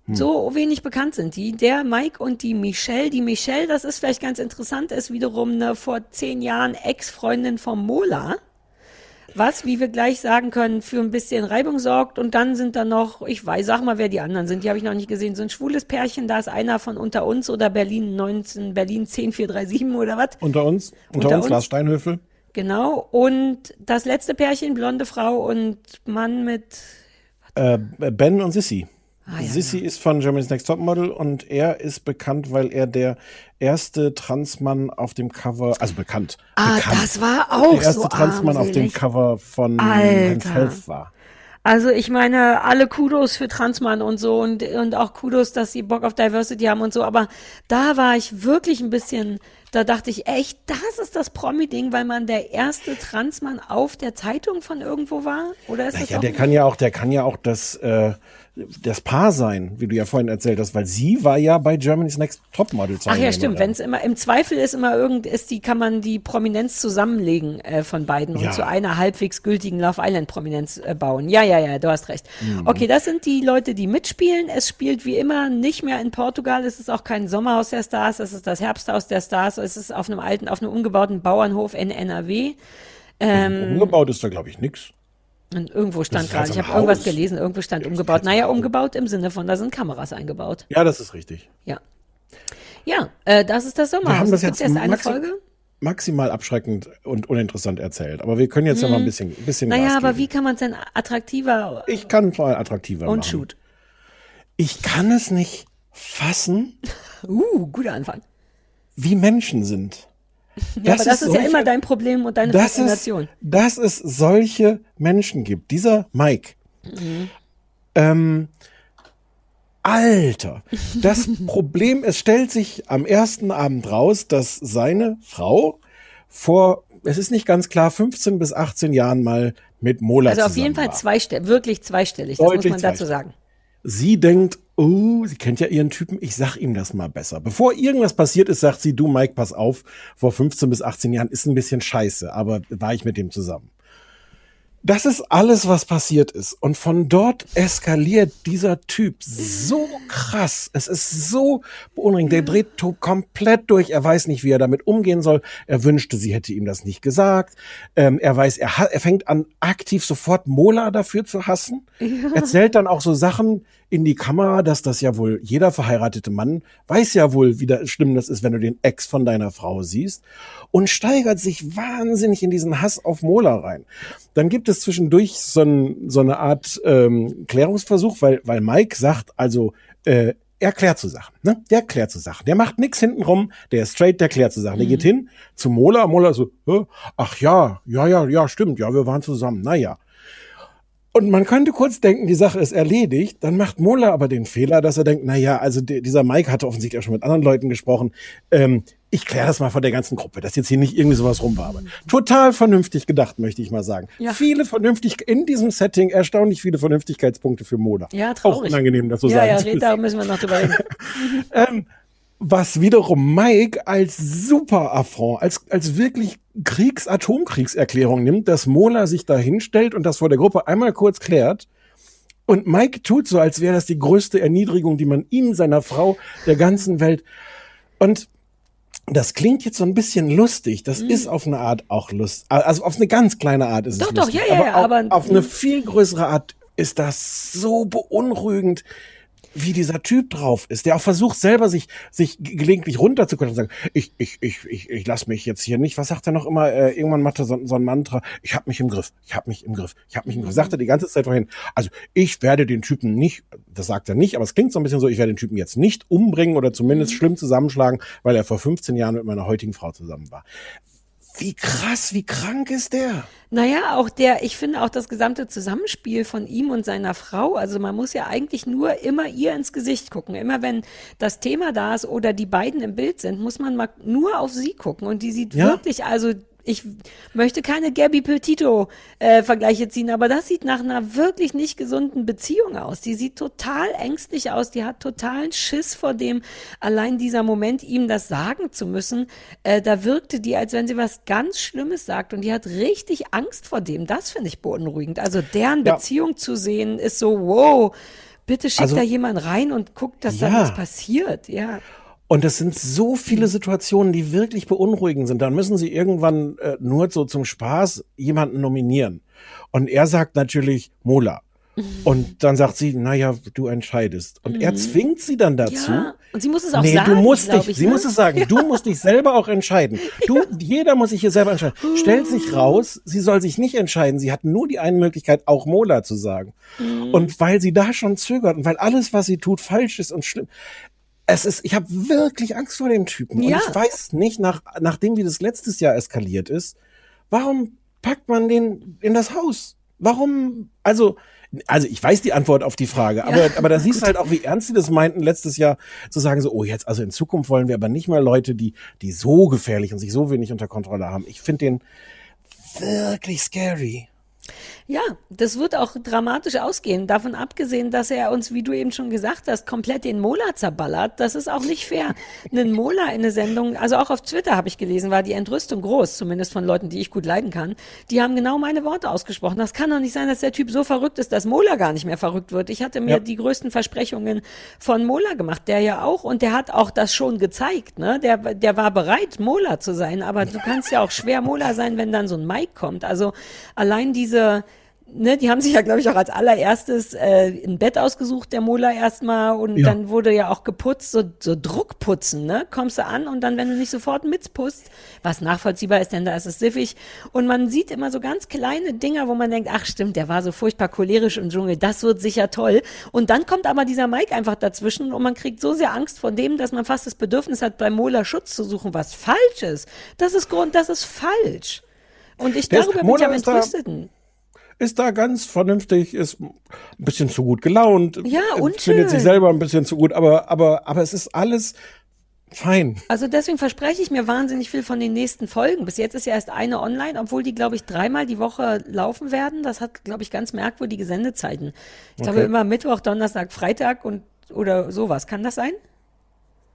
Hm. So wenig bekannt sind die. Der Mike und die Michelle. Die Michelle, das ist vielleicht ganz interessant, ist wiederum eine vor zehn Jahren Ex-Freundin vom Mola. Was, wie wir gleich sagen können, für ein bisschen Reibung sorgt. Und dann sind da noch, ich weiß, sag mal, wer die anderen sind. Die habe ich noch nicht gesehen. So ein schwules Pärchen, da ist einer von unter uns oder Berlin 19, Berlin 10437 oder was. Unter uns, unter, Unter uns, uns? Lars Steinhöfel. Genau. Und das letzte Pärchen, blonde Frau und Mann mit Äh, Ben und Sissy. Ah, ja, Sissy ist von Germany's Next Topmodel und er ist bekannt, weil er der erste Transmann auf dem Cover, also bekannt. Ah, bekannt, das war auch Der erste so Transmann auf dem. Cover von Alter. Health war. Also ich meine, alle Kudos für Transmann und so und, und auch Kudos, dass sie Bock auf Diversity haben und so, aber da war ich wirklich ein bisschen, da dachte ich echt, das ist das Promi-Ding, weil man der erste Transmann auf der Zeitung von irgendwo war? Oder ist das Ja, auch der kann ja auch, der kann ja auch das, äh, das Paar sein, wie du ja vorhin erzählt hast, weil sie war ja bei Germany's Next Topmodel. Ach ja, stimmt. Wenn es immer im Zweifel ist immer irgend ist die kann man die Prominenz zusammenlegen äh, von beiden Ja. und zu einer halbwegs gültigen Love Island Prominenz äh, bauen. Ja, ja, ja, du hast recht. Mhm. Okay, das sind die Leute, die mitspielen. Es spielt wie immer nicht mehr in Portugal. Es ist auch kein Sommerhaus der Stars. Es ist das Herbsthaus der Stars. Es ist auf einem alten, auf einem umgebauten Bauernhof in NRW. Ähm, Umgebaut ist da, glaube ich, nix. Und irgendwo stand ist gerade, halt ich habe irgendwas gelesen, irgendwo stand umgebaut. Naja, umgebaut im Sinne von, da sind Kameras eingebaut. Ja, das ist richtig. Ja. Ja, äh, das ist das Sommerhaus. Wir haben das jetzt erst eine Folge. maximal abschreckend und uninteressant erzählt. Aber wir können jetzt ja mal ein bisschen, ein bisschen Hm. Naja, aber wie kann man es denn attraktiver Ich kann es mal attraktiver und machen. shoot? Ich kann es nicht fassen, *laughs* Uh, guter Anfang. wie Menschen sind. *laughs* Ja, aber das ist, ja solche- immer dein Problem und deine dass es, Faszination. dass es solche Menschen gibt. Dieser Mike. Mhm. Ähm, Alter, das *laughs* Problem, es stellt sich am ersten Abend raus, dass seine Frau vor, es ist nicht ganz klar, 15 bis 18 Jahren mal mit Mola Also auf jeden Fall zweistellig, wirklich zweistellig, das Deutlich muss man dazu sagen. Sie denkt, oh, sie kennt ja ihren Typen, ich sag ihm das mal besser. Bevor irgendwas passiert ist, sagt sie, du Mike, pass auf, vor 15 bis 18 Jahren ist ein bisschen scheiße, aber war ich mit dem zusammen. Das ist alles, was passiert ist. Und von dort eskaliert dieser Typ so krass. Es ist so beunruhigend. Der dreht komplett durch. Er weiß nicht, wie er damit umgehen soll. Er wünschte, sie hätte ihm das nicht gesagt. Ähm, er weiß, er, er fängt an, aktiv sofort Mola dafür zu hassen. Erzählt dann auch so Sachen in die Kamera, dass das ja wohl jeder verheiratete Mann weiß ja wohl, wie da schlimm das ist, wenn du den Ex von deiner Frau siehst und steigert sich wahnsinnig in diesen Hass auf Mola rein. Dann gibt es zwischendurch so, ein, so eine Art ähm, Klärungsversuch, weil, weil Mike sagt, also äh, er klärt zu Sachen, ne? Der klärt zu Sachen. Der macht nix hintenrum, der ist straight, der klärt zu Sachen. Der geht hin zu Mola, Mola so, ach ja, ja, ja, ja, stimmt, ja, wir waren zusammen, naja. Und man könnte kurz denken, die Sache ist erledigt. Dann macht Mola aber den Fehler, dass er denkt, na ja, also die- dieser Mike hatte offensichtlich auch schon mit anderen Leuten gesprochen. Ähm, ich kläre das mal vor der ganzen Gruppe, dass jetzt hier nicht irgendwie sowas rumwabert. Total vernünftig gedacht, möchte ich mal sagen. Ja. Viele vernünftig, in diesem Setting erstaunlich viele Vernünftigkeitspunkte für Mola. Ja, Auch traurig. unangenehm, das so ja, sagen ja, müssen. da müssen wir noch drüber reden. *laughs* Ähm, was wiederum Mike als super Affront, als, als wirklich Kriegs-Atomkriegserklärung nimmt, dass Mola sich da hinstellt und das vor der Gruppe einmal kurz klärt. Und Mike tut so, als wäre das die größte Erniedrigung, die man ihm, seiner Frau, der ganzen Welt. Und das klingt jetzt so ein bisschen lustig. Das ist auf eine Art auch lust. Also auf eine ganz kleine Art ist Mhm. Doch, es doch, lustig. ja, ja, aber, ja, auf, aber- auf eine viel größere Art ist das so beunruhigend. Wie dieser Typ drauf ist, der auch versucht selber sich sich ge- gelegentlich runterzukommen und sagen, ich ich ich ich, ich lass mich jetzt hier nicht. Was sagt er noch immer? Äh, irgendwann macht er so, so ein Mantra. Ich habe mich im Griff. Ich habe mich im Griff. Ich habe mich im Griff. Sagt er die ganze Zeit vorhin. Also ich werde den Typen nicht. Das sagt er nicht, aber es klingt so ein bisschen so. Ich werde den Typen jetzt nicht umbringen oder zumindest schlimm zusammenschlagen, weil er vor 15 Jahren mit meiner heutigen Frau zusammen war. Wie krass, wie krank ist der? Naja, auch der, ich finde auch das gesamte Zusammenspiel von ihm und seiner Frau, also man muss ja eigentlich nur immer ihr ins Gesicht gucken. Immer wenn das Thema da ist oder die beiden im Bild sind, muss man mal nur auf sie gucken und die sieht Ja. wirklich, also ich möchte keine Gabby Petito äh, Vergleiche ziehen, aber das sieht nach einer wirklich nicht gesunden Beziehung aus. Die sieht total ängstlich aus, die hat totalen Schiss vor dem, allein dieser Moment, ihm das sagen zu müssen. Äh, da wirkte die, als wenn sie was ganz Schlimmes sagt und die hat richtig Angst vor dem. Das finde ich beunruhigend. Also deren Ja. Beziehung zu sehen ist so, wow, bitte schickt Also- da jemand rein und guckt, dass da Ja. was passiert. Ja. Und es sind so viele Situationen, die wirklich beunruhigend sind. Dann müssen sie irgendwann äh, nur so zum Spaß jemanden nominieren. Und er sagt natürlich Mola. *laughs* Und dann sagt sie, naja, du entscheidest. Und er zwingt sie dann dazu. Ja, und sie muss es auch nee, sagen. du musst dich, ich, sie ne? muss es sagen, du *laughs* musst dich selber auch entscheiden. Du, jeder muss sich hier selber entscheiden. Stellt sich raus, sie soll sich nicht entscheiden. Sie hat nur die eine Möglichkeit, auch Mola zu sagen. Mhm. Und weil sie da schon zögert und weil alles, was sie tut, falsch ist und schlimm. Es ist, ich habe wirklich Angst vor dem Typen. Ja. Und ich weiß nicht, nach, nachdem wie das letztes Jahr eskaliert ist, warum packt man den in das Haus? Warum, also, also ich weiß die Antwort auf die Frage, aber, aber da *laughs* siehst du halt auch, wie ernst sie das meinten letztes Jahr, zu sagen so, oh jetzt, also in Zukunft wollen wir aber nicht mehr Leute, die, die so gefährlich und sich so wenig unter Kontrolle haben. Ich finde den wirklich scary. Ja, das wird auch dramatisch ausgehen. Davon abgesehen, dass er uns, wie du eben schon gesagt hast, komplett den Mola zerballert. Das ist auch nicht fair. Einen Mola in eine Sendung, also auch auf Twitter habe ich gelesen, war die Entrüstung groß, zumindest von Leuten, die ich gut leiden kann. Die haben genau meine Worte ausgesprochen. Das kann doch nicht sein, dass der Typ so verrückt ist, dass Mola gar nicht mehr verrückt wird. Ich hatte mir Ja. die größten Versprechungen von Mola gemacht, der ja auch, und der hat auch das schon gezeigt, ne? Der, der war bereit, Mola zu sein, aber du kannst ja auch schwer Mola sein, wenn dann so ein Mike kommt. Also allein diese, ne, die haben sich ja, glaube ich, auch als allererstes äh, ein Bett ausgesucht, der Mola erstmal, und Ja. dann wurde ja auch geputzt, so, so Druckputzen, ne? Kommst du an und dann, wenn du nicht sofort mitputzt, was nachvollziehbar ist, denn da ist es siffig. Und man sieht immer so ganz kleine Dinger, wo man denkt, ach stimmt, der war so furchtbar cholerisch im Dschungel, das wird sicher toll. Und dann kommt aber dieser Mike einfach dazwischen und man kriegt so sehr Angst vor dem, dass man fast das Bedürfnis hat, bei Mola Schutz zu suchen, was falsch ist. Das ist Grund, das ist falsch. Und ich darüber bin ich am entrüsteten. Ist da ganz vernünftig, ist ein bisschen zu gut gelaunt. Ja, äh, unschön. Findet sich selber ein bisschen zu gut, aber, aber, aber es ist alles fein. Also deswegen verspreche ich mir wahnsinnig viel von den nächsten Folgen. Bis jetzt ist ja erst eine online, obwohl die, glaube ich, dreimal die Woche laufen werden. Das hat, glaube ich, ganz merkwürdige Sendezeiten. Ich glaube Okay. immer Mittwoch, Donnerstag, Freitag und oder sowas. Kann das sein?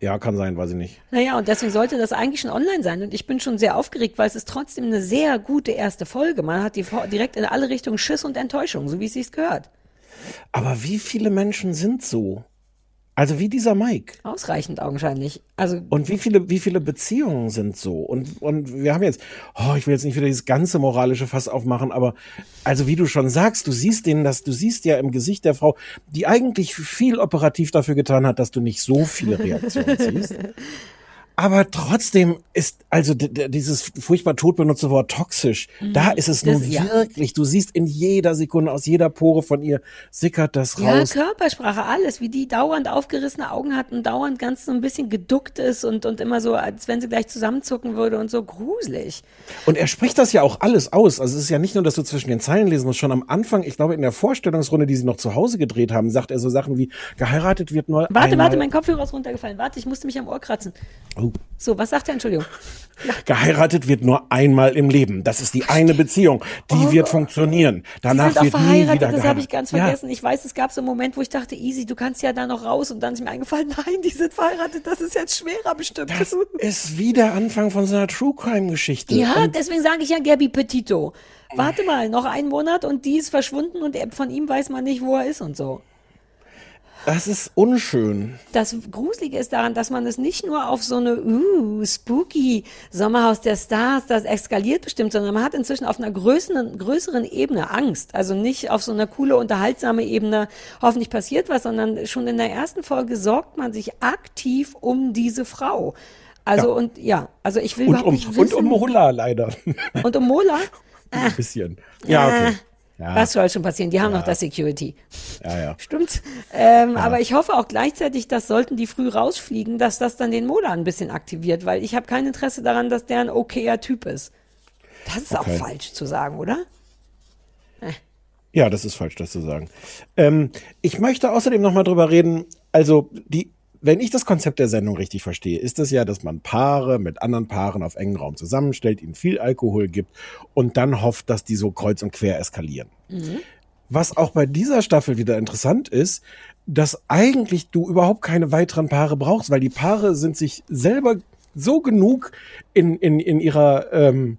Ja, kann sein, weiß ich nicht. Naja, und deswegen sollte das eigentlich schon online sein. Und ich bin schon sehr aufgeregt, weil es ist trotzdem eine sehr gute erste Folge. Man hat die direkt in alle Richtungen Schiss und Enttäuschung, so wie es sich gehört. Aber wie viele Menschen sind so? Also wie dieser Mike. Ausreichend augenscheinlich. Also Und wie viele, wie viele Beziehungen sind so? Und, und wir haben jetzt, oh, ich will jetzt nicht wieder dieses ganze moralische Fass aufmachen, aber also wie du schon sagst, du siehst denen das, du siehst ja im Gesicht der Frau, die eigentlich viel operativ dafür getan hat, dass du nicht so viele Reaktionen siehst. *laughs* Aber trotzdem ist, also dieses furchtbar tot benutzte Wort toxisch, da ist es Mhm. Nun ja. wirklich, du siehst in jeder Sekunde, aus jeder Pore von ihr sickert das Ja, raus. Körpersprache, alles, wie die dauernd aufgerissene Augen hat und dauernd ganz so ein bisschen geduckt ist und, und immer so, als wenn sie gleich zusammenzucken würde und so gruselig. Und er spricht das ja auch alles aus. Also es ist ja nicht nur, dass du zwischen den Zeilen lesen musst. Schon am Anfang, ich glaube in der Vorstellungsrunde, die sie noch zu Hause gedreht haben, sagt er so Sachen wie, geheiratet wird nur Warte, einmal. warte, mein Kopfhörer ist runtergefallen. Warte, ich musste mich am Ohr kratzen. Oh. So, was sagt er? Entschuldigung. *laughs* Geheiratet wird nur einmal im Leben. Das ist die eine Beziehung. Die wird funktionieren. Danach wird nie verheiratet, wieder das habe ich ganz Ja. vergessen. Ich weiß, es gab so einen Moment, wo ich dachte, easy, du kannst ja da noch raus. Und dann ist mir eingefallen, *laughs* nein, die sind verheiratet, das ist jetzt schwerer bestimmt. Das ist wie der Anfang von so einer True Crime Geschichte. Ja, Und deswegen sage ich ja Gabby Petito. Warte mal, noch einen Monat und die ist verschwunden und von ihm weiß man nicht, wo er ist und so. Das ist unschön. Das Gruselige ist daran, dass man es nicht nur auf so eine uh, spooky Sommerhaus der Stars, das eskaliert bestimmt, sondern man hat inzwischen auf einer größeren, größeren Ebene Angst. Also nicht auf so einer coole, unterhaltsame Ebene, hoffentlich passiert was, sondern schon in der ersten Folge sorgt man sich aktiv um diese Frau. Also Ja. und ja, also ich will Und um, nicht und wissen, um Mola leider. und um Mola. *laughs* Ein bisschen. Ja, okay. Ja, Was soll schon passieren? Die haben noch das Security. ja, ja. Stimmt. Ähm, Aber ich hoffe auch gleichzeitig, dass sollten die früh rausfliegen, dass das dann den Mola ein bisschen aktiviert, weil ich habe kein Interesse daran, dass der ein okayer Typ ist. Das ist Okay. auch falsch zu sagen, oder? Ja, das ist falsch, das zu sagen. Ähm, ich möchte außerdem noch mal drüber reden. Also, die, wenn ich das Konzept der Sendung richtig verstehe, ist es ja, dass man Paare mit anderen Paaren auf engen Raum zusammenstellt, ihnen viel Alkohol gibt und dann hofft, dass die so kreuz und quer eskalieren. Was auch bei dieser Staffel wieder interessant ist, dass eigentlich du überhaupt keine weiteren Paare brauchst, weil die Paare sind sich selber so genug in, in, in ihrer, ähm,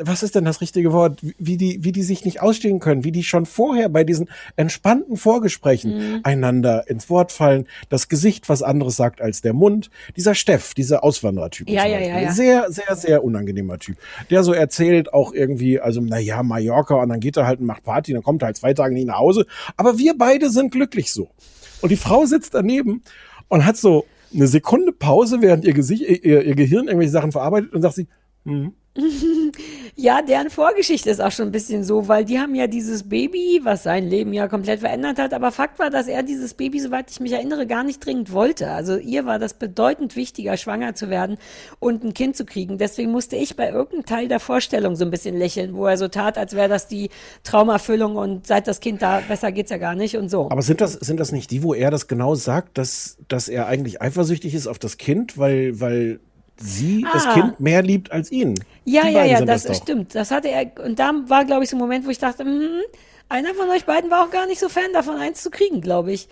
was ist denn das richtige Wort, wie die, wie die sich nicht ausstehen können, wie die schon vorher bei diesen entspannten Vorgesprächen einander ins Wort fallen, das Gesicht was anderes sagt als der Mund. Dieser Steff, dieser Auswanderertyp. Ja, ja, ja, ja. Sehr, sehr, sehr unangenehmer Typ. Der so erzählt auch irgendwie, also, na ja, Mallorca und dann geht er halt und macht Party, dann kommt er halt zwei Tage nicht nach Hause. Aber wir beide sind glücklich so. Und die Frau sitzt daneben und hat so eine Sekunde Pause, während ihr Gesicht, ihr, ihr Gehirn irgendwelche Sachen verarbeitet und sagt sie, hm, *laughs* Ja, deren Vorgeschichte ist auch schon ein bisschen so, weil die haben ja dieses Baby, was sein Leben ja komplett verändert hat, aber Fakt war, dass er dieses Baby, soweit ich mich erinnere, gar nicht dringend wollte. Also ihr war das bedeutend wichtiger, schwanger zu werden und ein Kind zu kriegen. Deswegen musste ich bei irgendeinem Teil der Vorstellung so ein bisschen lächeln, wo er so tat, als wäre das die Traumerfüllung und seit das Kind da, besser geht's ja gar nicht und so. Aber sind das, sind das nicht die, wo er das genau sagt, dass, dass er eigentlich eifersüchtig ist auf das Kind, weil, weil sie das Ah. Kind mehr liebt als ihn? Ja, ja, ja, das, doch. stimmt. Das hatte er, und da war, glaube ich, so ein Moment, wo ich dachte, hm, einer von euch beiden war auch gar nicht so Fan davon, eins zu kriegen, glaube ich.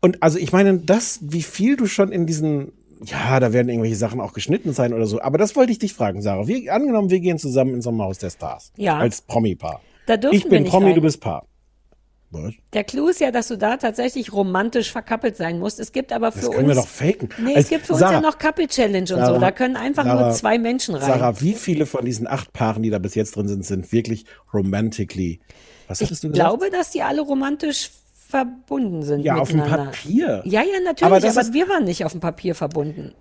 Und also ich meine, das, wie viel du schon in diesen, ja, da werden irgendwelche Sachen auch geschnitten sein oder so. Aber das wollte ich dich fragen, Sarah. Wir, angenommen, wir gehen zusammen ins Sommerhaus der Stars. Ja. Als Promi-Paar. Da dürfen Ich wir bin nicht Promi, rein. du bist Paar. Was? Der Clou ist ja, dass du da tatsächlich romantisch verkappelt sein musst. Es gibt aber für Das uns. können wir doch faken. Nee, Als- es gibt für uns Sarah, ja noch Couple Challenge und so. Sarah, Da können einfach nur Sarah, zwei Menschen rein. Sarah, wie viele von diesen acht Paaren, die da bis jetzt drin sind, sind wirklich romantically? Was ich hattest du gesagt? glaube, dass die alle romantisch verbunden sind. Ja, auf dem. Papier. Ja, ja, natürlich, Aber aber, ist- wir waren nicht auf dem Papier verbunden.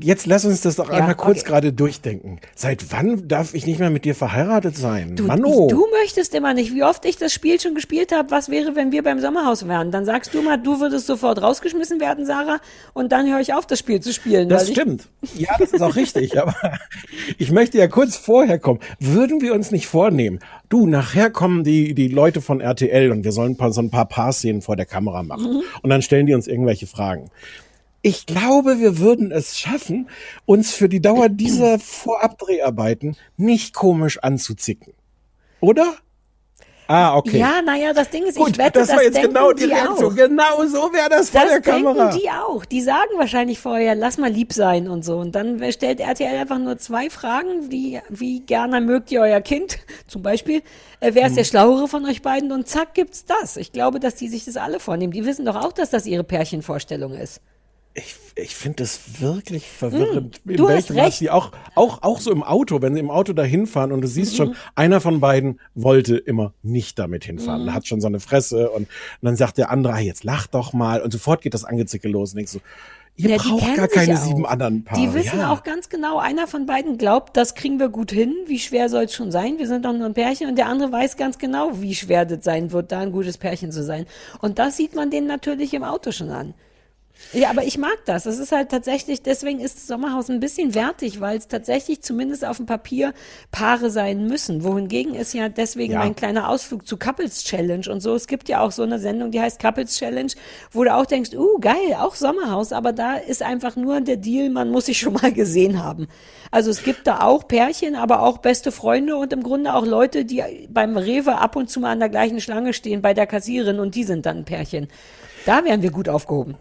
Jetzt lass uns das doch Ja, einmal kurz okay. gerade durchdenken. Seit wann darf ich nicht mehr mit dir verheiratet sein? Du, Mano. ich, du möchtest immer nicht, wie oft ich das Spiel schon gespielt habe, was wäre, wenn wir beim Sommerhaus wären? Dann sagst du mal, du würdest sofort rausgeschmissen werden, Sarah, und dann höre ich auf, das Spiel zu spielen. das stimmt. Ja, das ist auch richtig. *laughs* Aber ich möchte ja kurz vorher kommen. Würden wir uns nicht vornehmen, du, nachher kommen die, die Leute von RTL und wir sollen ein paar, so ein paar Paar-Szenen vor der Kamera machen. Mhm. Und dann stellen die uns irgendwelche Fragen. Ich glaube, wir würden es schaffen, uns für die Dauer dieser Vorabdreharbeiten nicht komisch anzuzicken. Oder? Ah, okay. Ja, naja, das Ding ist, Gut, ich wette, das das, war jetzt genau die die Reaktion. auch. Genau so wäre das vor Das der Kamera. denken die auch. Die sagen wahrscheinlich vorher, lass mal lieb sein und so. Und dann stellt RTL einfach nur zwei Fragen, wie, wie gerne mögt ihr euer Kind? *laughs* Zum Beispiel, äh, wer ist Hm. der Schlauere von euch beiden? Und zack, gibt's das. Ich glaube, dass die sich das alle vornehmen. Die wissen doch auch, dass das ihre Pärchenvorstellung ist. Ich finde das wirklich verwirrend, Mm, in welchem Maß die auch, auch, auch so im Auto, wenn sie im Auto dahin fahren und du siehst Mhm. schon, einer von beiden wollte immer nicht damit hinfahren. Mhm. Hat schon so eine Fresse und, und dann sagt der andere, ah, jetzt lach doch mal und sofort geht das Angezicke los und denkst so, ihr Ja, braucht gar keine sieben anderen Paare. Die wissen ja. auch ganz genau, einer von beiden glaubt, das kriegen wir gut hin. Wie schwer soll es schon sein? Wir sind doch nur ein Pärchen. Und der andere weiß ganz genau, wie schwer das sein wird, da ein gutes Pärchen zu sein. Und das sieht man denen natürlich im Auto schon an. Ja, aber ich mag das. Es ist halt tatsächlich, deswegen ist das Sommerhaus ein bisschen wertig, weil es tatsächlich zumindest auf dem Papier Paare sein müssen. Wohingegen ist ja deswegen Ja. mein kleiner Ausflug zu Couples Challenge und so. Es gibt ja auch so eine Sendung, die heißt Couples Challenge, wo du auch denkst, uh, geil, auch Sommerhaus, aber da ist einfach nur der Deal, man muss sich schon mal gesehen haben. Also es gibt da auch Pärchen, aber auch beste Freunde und im Grunde auch Leute, die beim Rewe ab und zu mal an der gleichen Schlange stehen bei der Kassiererin und die sind dann ein Pärchen. Da wären wir gut aufgehoben.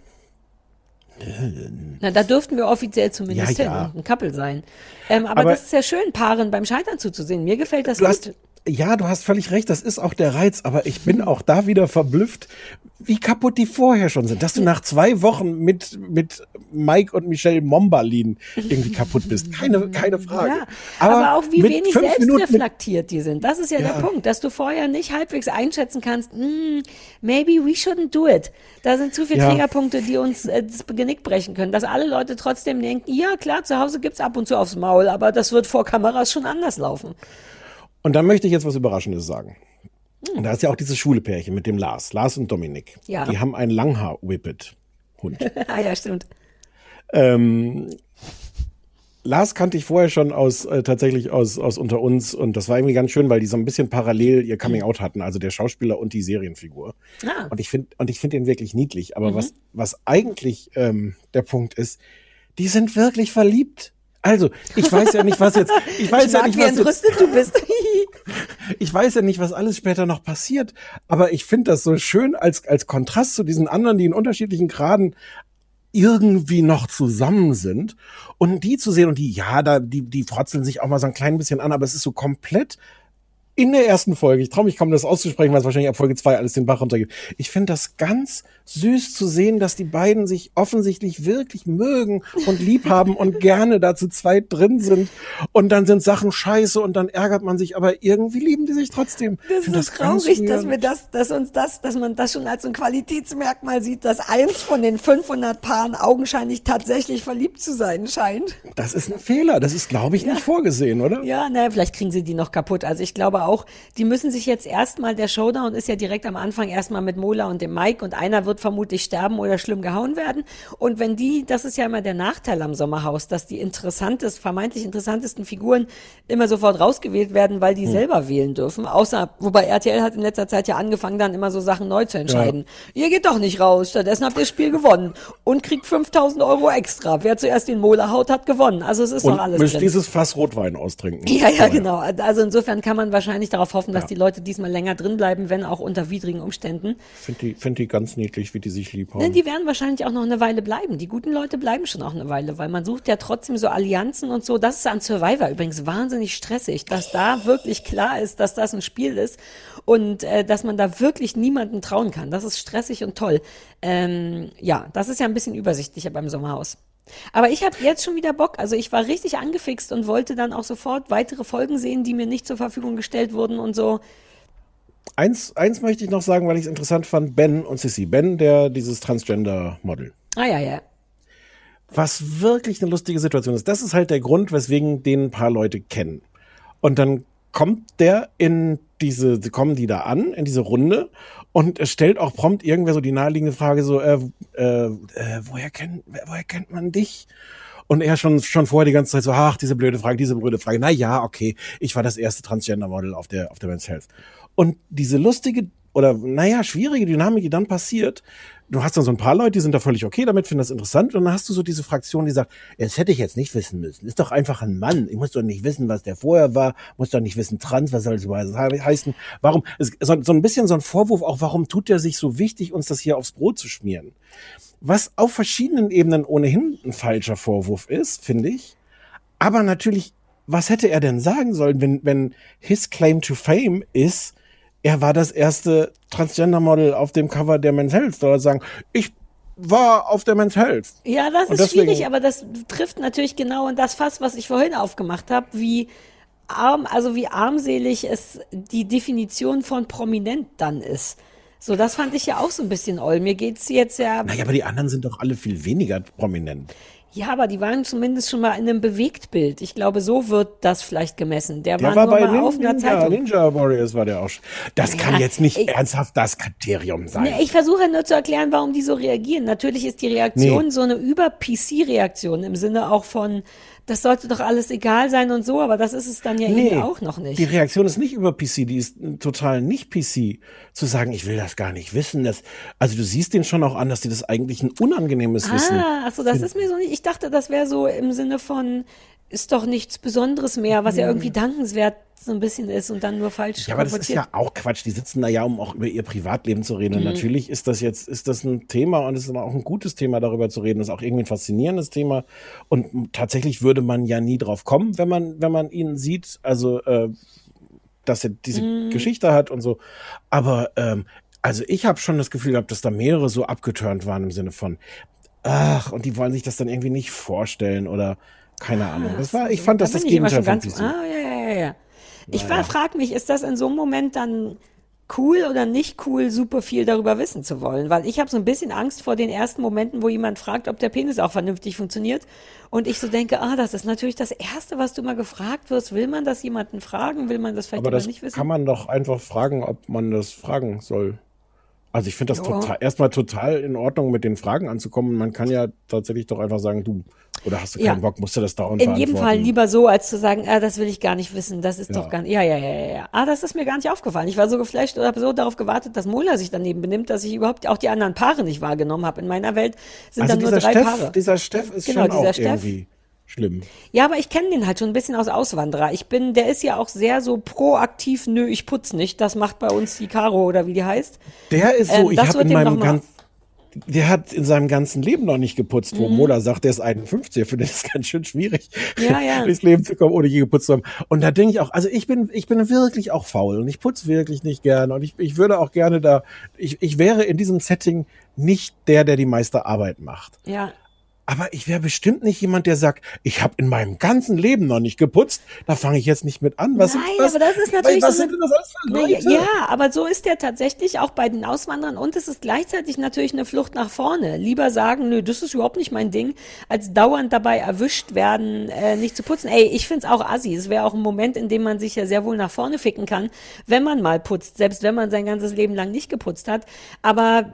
Na, da dürften wir offiziell zumindest Ja, ja. hin ein Couple sein. Ähm, aber, Aber- das ist ja schön, Paaren beim Scheitern zuzusehen. Mir gefällt das Du gut. hast, ja, du hast völlig recht, das ist auch der Reiz, aber ich bin auch da wieder verblüfft, wie kaputt die vorher schon sind. Dass du nach zwei Wochen mit, mit Mike und Michelle Mombalin irgendwie kaputt bist. Keine, keine Frage. Ja, aber, aber auch wie wenig selbstreflektiert die sind. Das ist ja, Ja. der Punkt, dass du vorher nicht halbwegs einschätzen kannst, "Hmm, maybe we shouldn't do it. Da sind zu viele Ja. Triggerpunkte, die uns äh, das Genick brechen können. Dass alle Leute trotzdem denken, ja klar, zu Hause gibt's ab und zu aufs Maul, aber das wird vor Kameras schon anders laufen. Und dann möchte ich jetzt was Überraschendes sagen. Und da ist ja auch dieses schwule Pärchen mit dem Lars, Lars und Dominik. Ja. Die haben einen Langhaar-Whippet-Hund. *laughs* ah ja, stimmt. ähm, Lars kannte ich vorher schon aus äh, tatsächlich aus aus unter uns und das war irgendwie ganz schön, weil die so ein bisschen parallel ihr Coming Out hatten, also der Schauspieler und die Serienfigur. Ah. Und ich finde und ich finde ihn wirklich niedlich. Aber Mhm. was was eigentlich ähm, der Punkt ist, die sind wirklich verliebt. Also ich weiß ja nicht, was jetzt. Ich weiß ich ja nicht, wie was jetzt, entrüstet du bist. *laughs* ich weiß ja nicht, was alles später noch passiert, aber ich finde das so schön als, als Kontrast zu diesen anderen, die in unterschiedlichen Graden irgendwie noch zusammen sind und die zu sehen und die, ja, da, die, die frotzeln sich auch mal so ein klein bisschen an, aber es ist so komplett in der ersten Folge, ich traue mich kaum das auszusprechen, weil es wahrscheinlich ab Folge zwei alles den Bach runtergeht. Ich finde das ganz süß zu sehen, dass die beiden sich offensichtlich wirklich mögen und lieb haben und *laughs* gerne da zu zweit drin sind. Und dann sind Sachen scheiße und dann ärgert man sich, aber irgendwie lieben die sich trotzdem. Das ist ganz traurig, dass wir das, dass uns das, dass man das schon als ein Qualitätsmerkmal sieht, dass eins von den 500 Paaren augenscheinlich tatsächlich verliebt zu sein scheint. Das ist ein Fehler. Das ist, glaube ich, nicht vorgesehen, oder? Ja, naja, vielleicht kriegen sie die noch kaputt. Also ich glaube auch, die müssen sich jetzt erstmal, der Showdown ist ja direkt am Anfang erstmal mit Mola und dem Mike und einer wird vermutlich sterben oder schlimm gehauen werden. Und wenn die, das ist ja immer der Nachteil am Sommerhaus, dass die interessantest, vermeintlich interessantesten Figuren immer sofort rausgewählt werden, weil die Hm. selber wählen dürfen. Außer, wobei RTL hat in letzter Zeit ja angefangen, dann immer so Sachen neu zu entscheiden. Ihr geht doch nicht raus, stattdessen habt ihr das Spiel gewonnen und kriegt 5000 Euro extra. Wer zuerst den Mola haut, hat gewonnen. Also es ist Und noch alles müsst drin. dieses Fass Rotwein austrinken. Ja, ja, genau. Also insofern kann man wahrscheinlich darauf hoffen, dass die Leute diesmal länger drin bleiben, wenn auch unter widrigen Umständen. Finde die, find die ganz niedlich, wie die sich lieb haben. Denn die werden wahrscheinlich auch noch eine Weile bleiben. Die guten Leute bleiben schon auch eine Weile, weil man sucht ja trotzdem so Allianzen und so. Das ist an Survivor übrigens wahnsinnig stressig, dass da wirklich klar ist, dass das ein Spiel ist und äh, dass man da wirklich niemanden trauen kann. Das ist stressig und toll. Ähm, ja, das ist ja ein bisschen übersichtlicher beim Sommerhaus. Aber ich habe jetzt schon wieder Bock. Also ich war richtig angefixt und wollte dann auch sofort weitere Folgen sehen, die mir nicht zur Verfügung gestellt wurden und so. Eins, eins möchte ich noch sagen, weil ich es interessant fand. Ben und Sissy. Ben, der dieses Transgender-Model. Ah ja, ja. Was wirklich eine lustige Situation ist. Das ist halt der Grund, weswegen den ein paar Leute kennen. Und dann kommt der in diese, kommen die da an, in diese Runde und es stellt auch prompt irgendwer so die naheliegende Frage so, äh, äh, äh, woher kennt, woher kennt man dich? Und er schon, schon vorher die ganze Zeit so, ach, diese blöde Frage, diese blöde Frage. Na ja, okay, ich war das erste Transgender-Model auf der, auf der Men's Health. Und diese lustige oder naja, schwierige Dynamik, die dann passiert, du hast dann so ein paar Leute, die sind da völlig okay damit, finden das interessant, und dann hast du so diese Fraktion, die sagt, das hätte ich jetzt nicht wissen müssen. Ist doch einfach ein Mann. Ich muss doch nicht wissen, was der vorher war, muss doch nicht wissen, trans, was soll das heißen? Warum, so, so ein bisschen so ein Vorwurf auch, warum tut der sich so wichtig, uns das hier aufs Brot zu schmieren? Was auf verschiedenen Ebenen ohnehin ein falscher Vorwurf ist, finde ich. Aber natürlich, was hätte er denn sagen sollen, wenn, wenn his claim to fame ist, er war das erste Transgender-Model auf dem Cover der Men's Health. Soll er sagen, ich war auf der Men's Health. Ja, das Und ist deswegen- schwierig, aber das trifft natürlich genau in das Fass, was ich vorhin aufgemacht habe, wie arm, also wie armselig es die Definition von prominent dann ist. So, das fand ich ja auch so ein bisschen oll. Mir geht's jetzt ja, Naja, aber die anderen sind doch alle viel weniger prominent. ja, aber die waren zumindest schon mal in einem Bewegtbild. Ich glaube, so wird das vielleicht gemessen. Der, Der war, war nur bei mal auf einer Ninja, Zeitung. Ninja Warriors war der auch. schon. Das kann Ja, jetzt nicht ich- ernsthaft das Kriterium sein. Nee, ich versuche nur zu erklären, warum die so reagieren. Natürlich ist die Reaktion Nee. so eine Über-PC-Reaktion im Sinne auch von, das sollte doch alles egal sein und so, aber das ist es dann ja Nee, eben auch noch nicht. Die Reaktion ist nicht über PC, die ist total nicht PC. Zu sagen, ich will das gar nicht wissen. Das, also du siehst den schon auch an, dass die das eigentlich ein unangenehmes Wissen. Ah, achso, das ist mir so nicht. Ich dachte, das wäre so im Sinne von, ist doch nichts Besonderes mehr, was ja irgendwie dankenswert so ein bisschen ist und dann nur falsch Ja, aber das ist ja auch Quatsch. Die sitzen da ja, um auch über ihr Privatleben zu reden. Und Mhm. natürlich ist das jetzt, ist das ein Thema und es ist auch ein gutes Thema, darüber zu reden. Das ist auch irgendwie ein faszinierendes Thema. Und tatsächlich würde man ja nie drauf kommen, wenn man, wenn man ihn sieht. Also, äh, dass er diese Mhm. Geschichte hat und so. Aber ähm, also ich habe schon das Gefühl gehabt, dass da mehrere so abgeturnt waren im Sinne von, ach, und die wollen sich das dann irgendwie nicht vorstellen oder keine Ahnung. Das war, ich fand das Da das Gegenteil von ganz, PC. ah, ja, ja, ja, ja. Ich Naja. frage mich, ist das in so einem Moment dann cool oder nicht cool, super viel darüber wissen zu wollen? Weil ich habe so ein bisschen Angst vor den ersten Momenten, wo jemand fragt, ob der Penis auch vernünftig funktioniert. Und ich so denke, ah, das ist natürlich das Erste, was du mal gefragt wirst. Will man das jemanden fragen? Will man das vielleicht Aber das nicht wissen? kann man doch einfach fragen, ob man das fragen soll. Also ich finde das total, erstmal total in Ordnung, mit den Fragen anzukommen. Man kann ja tatsächlich doch einfach sagen, du, oder hast du keinen Ja. Bock, musst du das dauernd In jedem Fall lieber so, als zu sagen, ah, das will ich gar nicht wissen, das ist Ja. doch gar nicht, ja, ja, ja, ja, ja. Ah, das ist mir gar nicht aufgefallen. Ich war so geflasht oder habe so darauf gewartet, dass Mola sich daneben benimmt, dass ich überhaupt auch die anderen Paare nicht wahrgenommen habe. In meiner Welt sind Also dann nur drei Steff, Paare. dieser Steff ist Genau, schon dieser auch Steff. irgendwie schlimm. Ja, aber ich kenne den halt schon ein bisschen aus Auswanderer. Ich bin, der ist ja auch sehr so proaktiv, nö, ich putz nicht. Das macht bei uns die Caro oder wie die heißt. Der ist so, Ähm, ich habe in meinem ganzen, der hat in seinem ganzen Leben noch nicht geputzt, wo Mhm. Mola sagt, der ist 51. Ich finde das ganz schön schwierig, Ja, ja. *laughs* durchs Leben zu kommen, ohne je geputzt zu haben. Und da denke ich auch, also ich bin, ich bin wirklich auch faul und ich putze wirklich nicht gerne und ich, ich würde auch gerne da, ich, ich wäre in diesem Setting nicht der, der die meiste Arbeit macht. Ja. Aber ich wäre bestimmt nicht jemand, der sagt, ich habe in meinem ganzen Leben noch nicht geputzt. Da fange ich jetzt nicht mit an. Was, Nein, was, aber das ist natürlich was so eine- das alles für Na, Leute? ja, aber so ist der tatsächlich auch bei den Auswanderern und es ist gleichzeitig natürlich eine Flucht nach vorne. Lieber sagen, nö, das ist überhaupt nicht mein Ding, als dauernd dabei erwischt werden, äh, nicht zu putzen. Ey, ich find's auch assi. Es wäre auch ein Moment, in dem man sich ja sehr wohl nach vorne ficken kann, wenn man mal putzt, selbst wenn man sein ganzes Leben lang nicht geputzt hat. Aber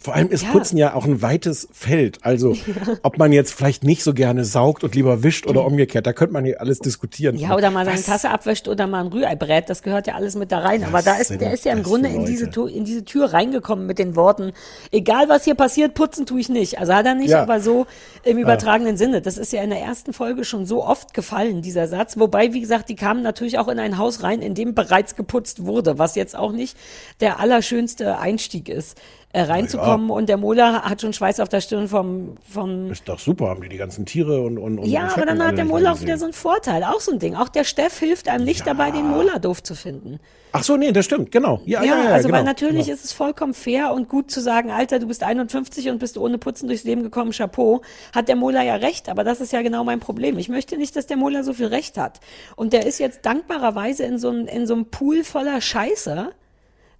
Vor allem ist Ja. Putzen ja auch ein weites Feld. Also, *laughs* ob man jetzt vielleicht nicht so gerne saugt und lieber wischt oder umgekehrt, da könnte man hier alles diskutieren. Ja, oder mal seine Was? Tasse abwäscht oder mal ein Rührei brät, das gehört ja alles mit da rein. Aber da ist, der ist ja im Grunde in diese, in diese Tür reingekommen mit den Worten, egal was hier passiert, putzen tue ich nicht. Also hat er nicht, Ja. aber so im übertragenen Sinne. Das ist ja in der ersten Folge schon so oft gefallen, dieser Satz. Wobei, wie gesagt, die kamen natürlich auch in ein Haus rein, in dem bereits geputzt wurde, was jetzt auch nicht der allerschönste Einstieg ist, äh, reinzukommen. Und der Mola hat schon Schweiß auf der Stirn vom, vom Ist doch super, haben die die ganzen Tiere und, und, und ja, aber dann hat der Mola auch wieder so einen Vorteil, auch so ein Ding. Auch der Steff hilft einem nicht dabei, den Mola doof zu finden. Ach so, nee, das stimmt, genau. Ja, ja, ja, also genau, weil natürlich genau. ist es vollkommen fair und gut zu sagen, Alter, du bist 51 und bist ohne Putzen durchs Leben gekommen, Chapeau. Hat der Mola ja recht, aber das ist ja genau mein Problem. Ich möchte nicht, dass der Mola so viel Recht hat. Und der ist jetzt dankbarerweise in so, einem- in so einem Pool voller Scheiße,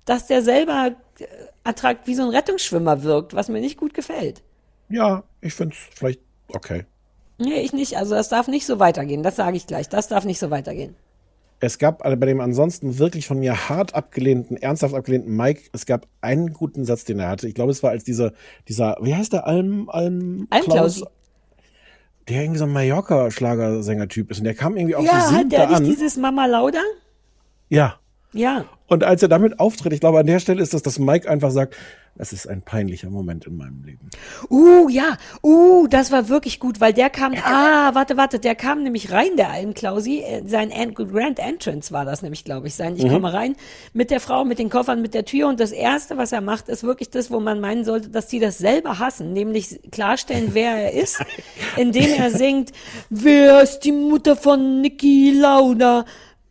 dass der selber äh, attrakt wie so ein Rettungsschwimmer wirkt, was mir nicht gut gefällt. Ja, ich finde es vielleicht okay. Nee, ich nicht. Also das darf nicht so weitergehen. Das sage ich gleich. Das darf nicht so weitergehen. Es gab bei dem ansonsten wirklich von mir hart abgelehnten, ernsthaft abgelehnten Mike, es gab einen guten Satz, den er hatte. Ich glaube, es war als dieser, dieser, wie heißt der, Alm, Alm, Almklaus. der irgendwie so ein Mallorca-Schlagersänger-Typ ist. Und der kam irgendwie auf Ja, die hat siebte der nicht an. dieses Mama Lauda? Ja. Ja. Und als er damit auftritt, ich glaube, an der Stelle ist das, dass Mike einfach sagt, das ist ein peinlicher Moment in meinem Leben. Uh, ja. Uh, das war wirklich gut, weil der kam, ah, warte, warte, der kam nämlich rein, der Almklausi. Äh, Sein An Grand Entrance war das nämlich, glaube ich, sein. Ich Mhm. komme rein mit der Frau, mit den Koffern, mit der Tür und das Erste, was er macht, ist wirklich das, wo man meinen sollte, dass die das selber hassen, nämlich klarstellen, wer er ist, *laughs* indem er singt, wer ist die Mutter von Niki Lauda?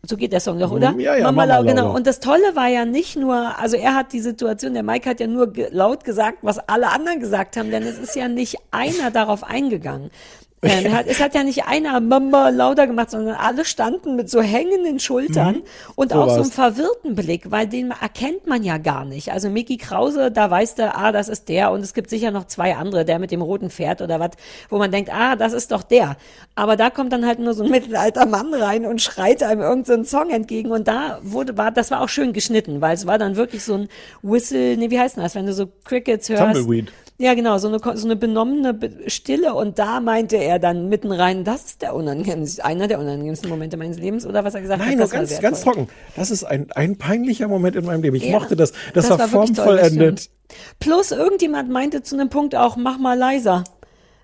So geht der Song doch, oder? Ja, ja, Mama, Mama Lau, genau. Und das Tolle war ja nicht nur, also er hat die Situation, der Mike hat ja nur laut gesagt, was alle anderen gesagt haben, denn es ist ja nicht einer darauf eingegangen. Ähm, hat, es hat ja nicht einer Mama lauter gemacht, sondern alle standen mit so hängenden Schultern Mhm. und So auch so einem war's. verwirrten Blick, weil den erkennt man ja gar nicht. Also Mickey Krause, da weiß der, ah, das ist der und es gibt sicher noch zwei andere, der mit dem roten Pferd oder was, wo man denkt, ah, das ist doch der. Aber da kommt dann halt nur so ein *laughs* mittelalter Mann rein und schreit einem irgendeinen Song entgegen und da wurde, war, das war auch schön geschnitten, weil es war dann wirklich so ein Whistle, nee, wie heißt denn das, wenn du so Crickets hörst? Tumbleweed. Ja, genau, so eine, so eine benommene Be- Stille und da meinte er dann mitten rein, das ist der unangenehmste, einer der unangenehmsten Momente meines Lebens oder was er gesagt Nein, hat, das ganz, ganz trocken. Das ist ein, ein peinlicher Moment in meinem Leben. Ich Ja, mochte das. Das, das war, war formvollendet. Plus irgendjemand meinte zu einem Punkt auch, mach mal leiser.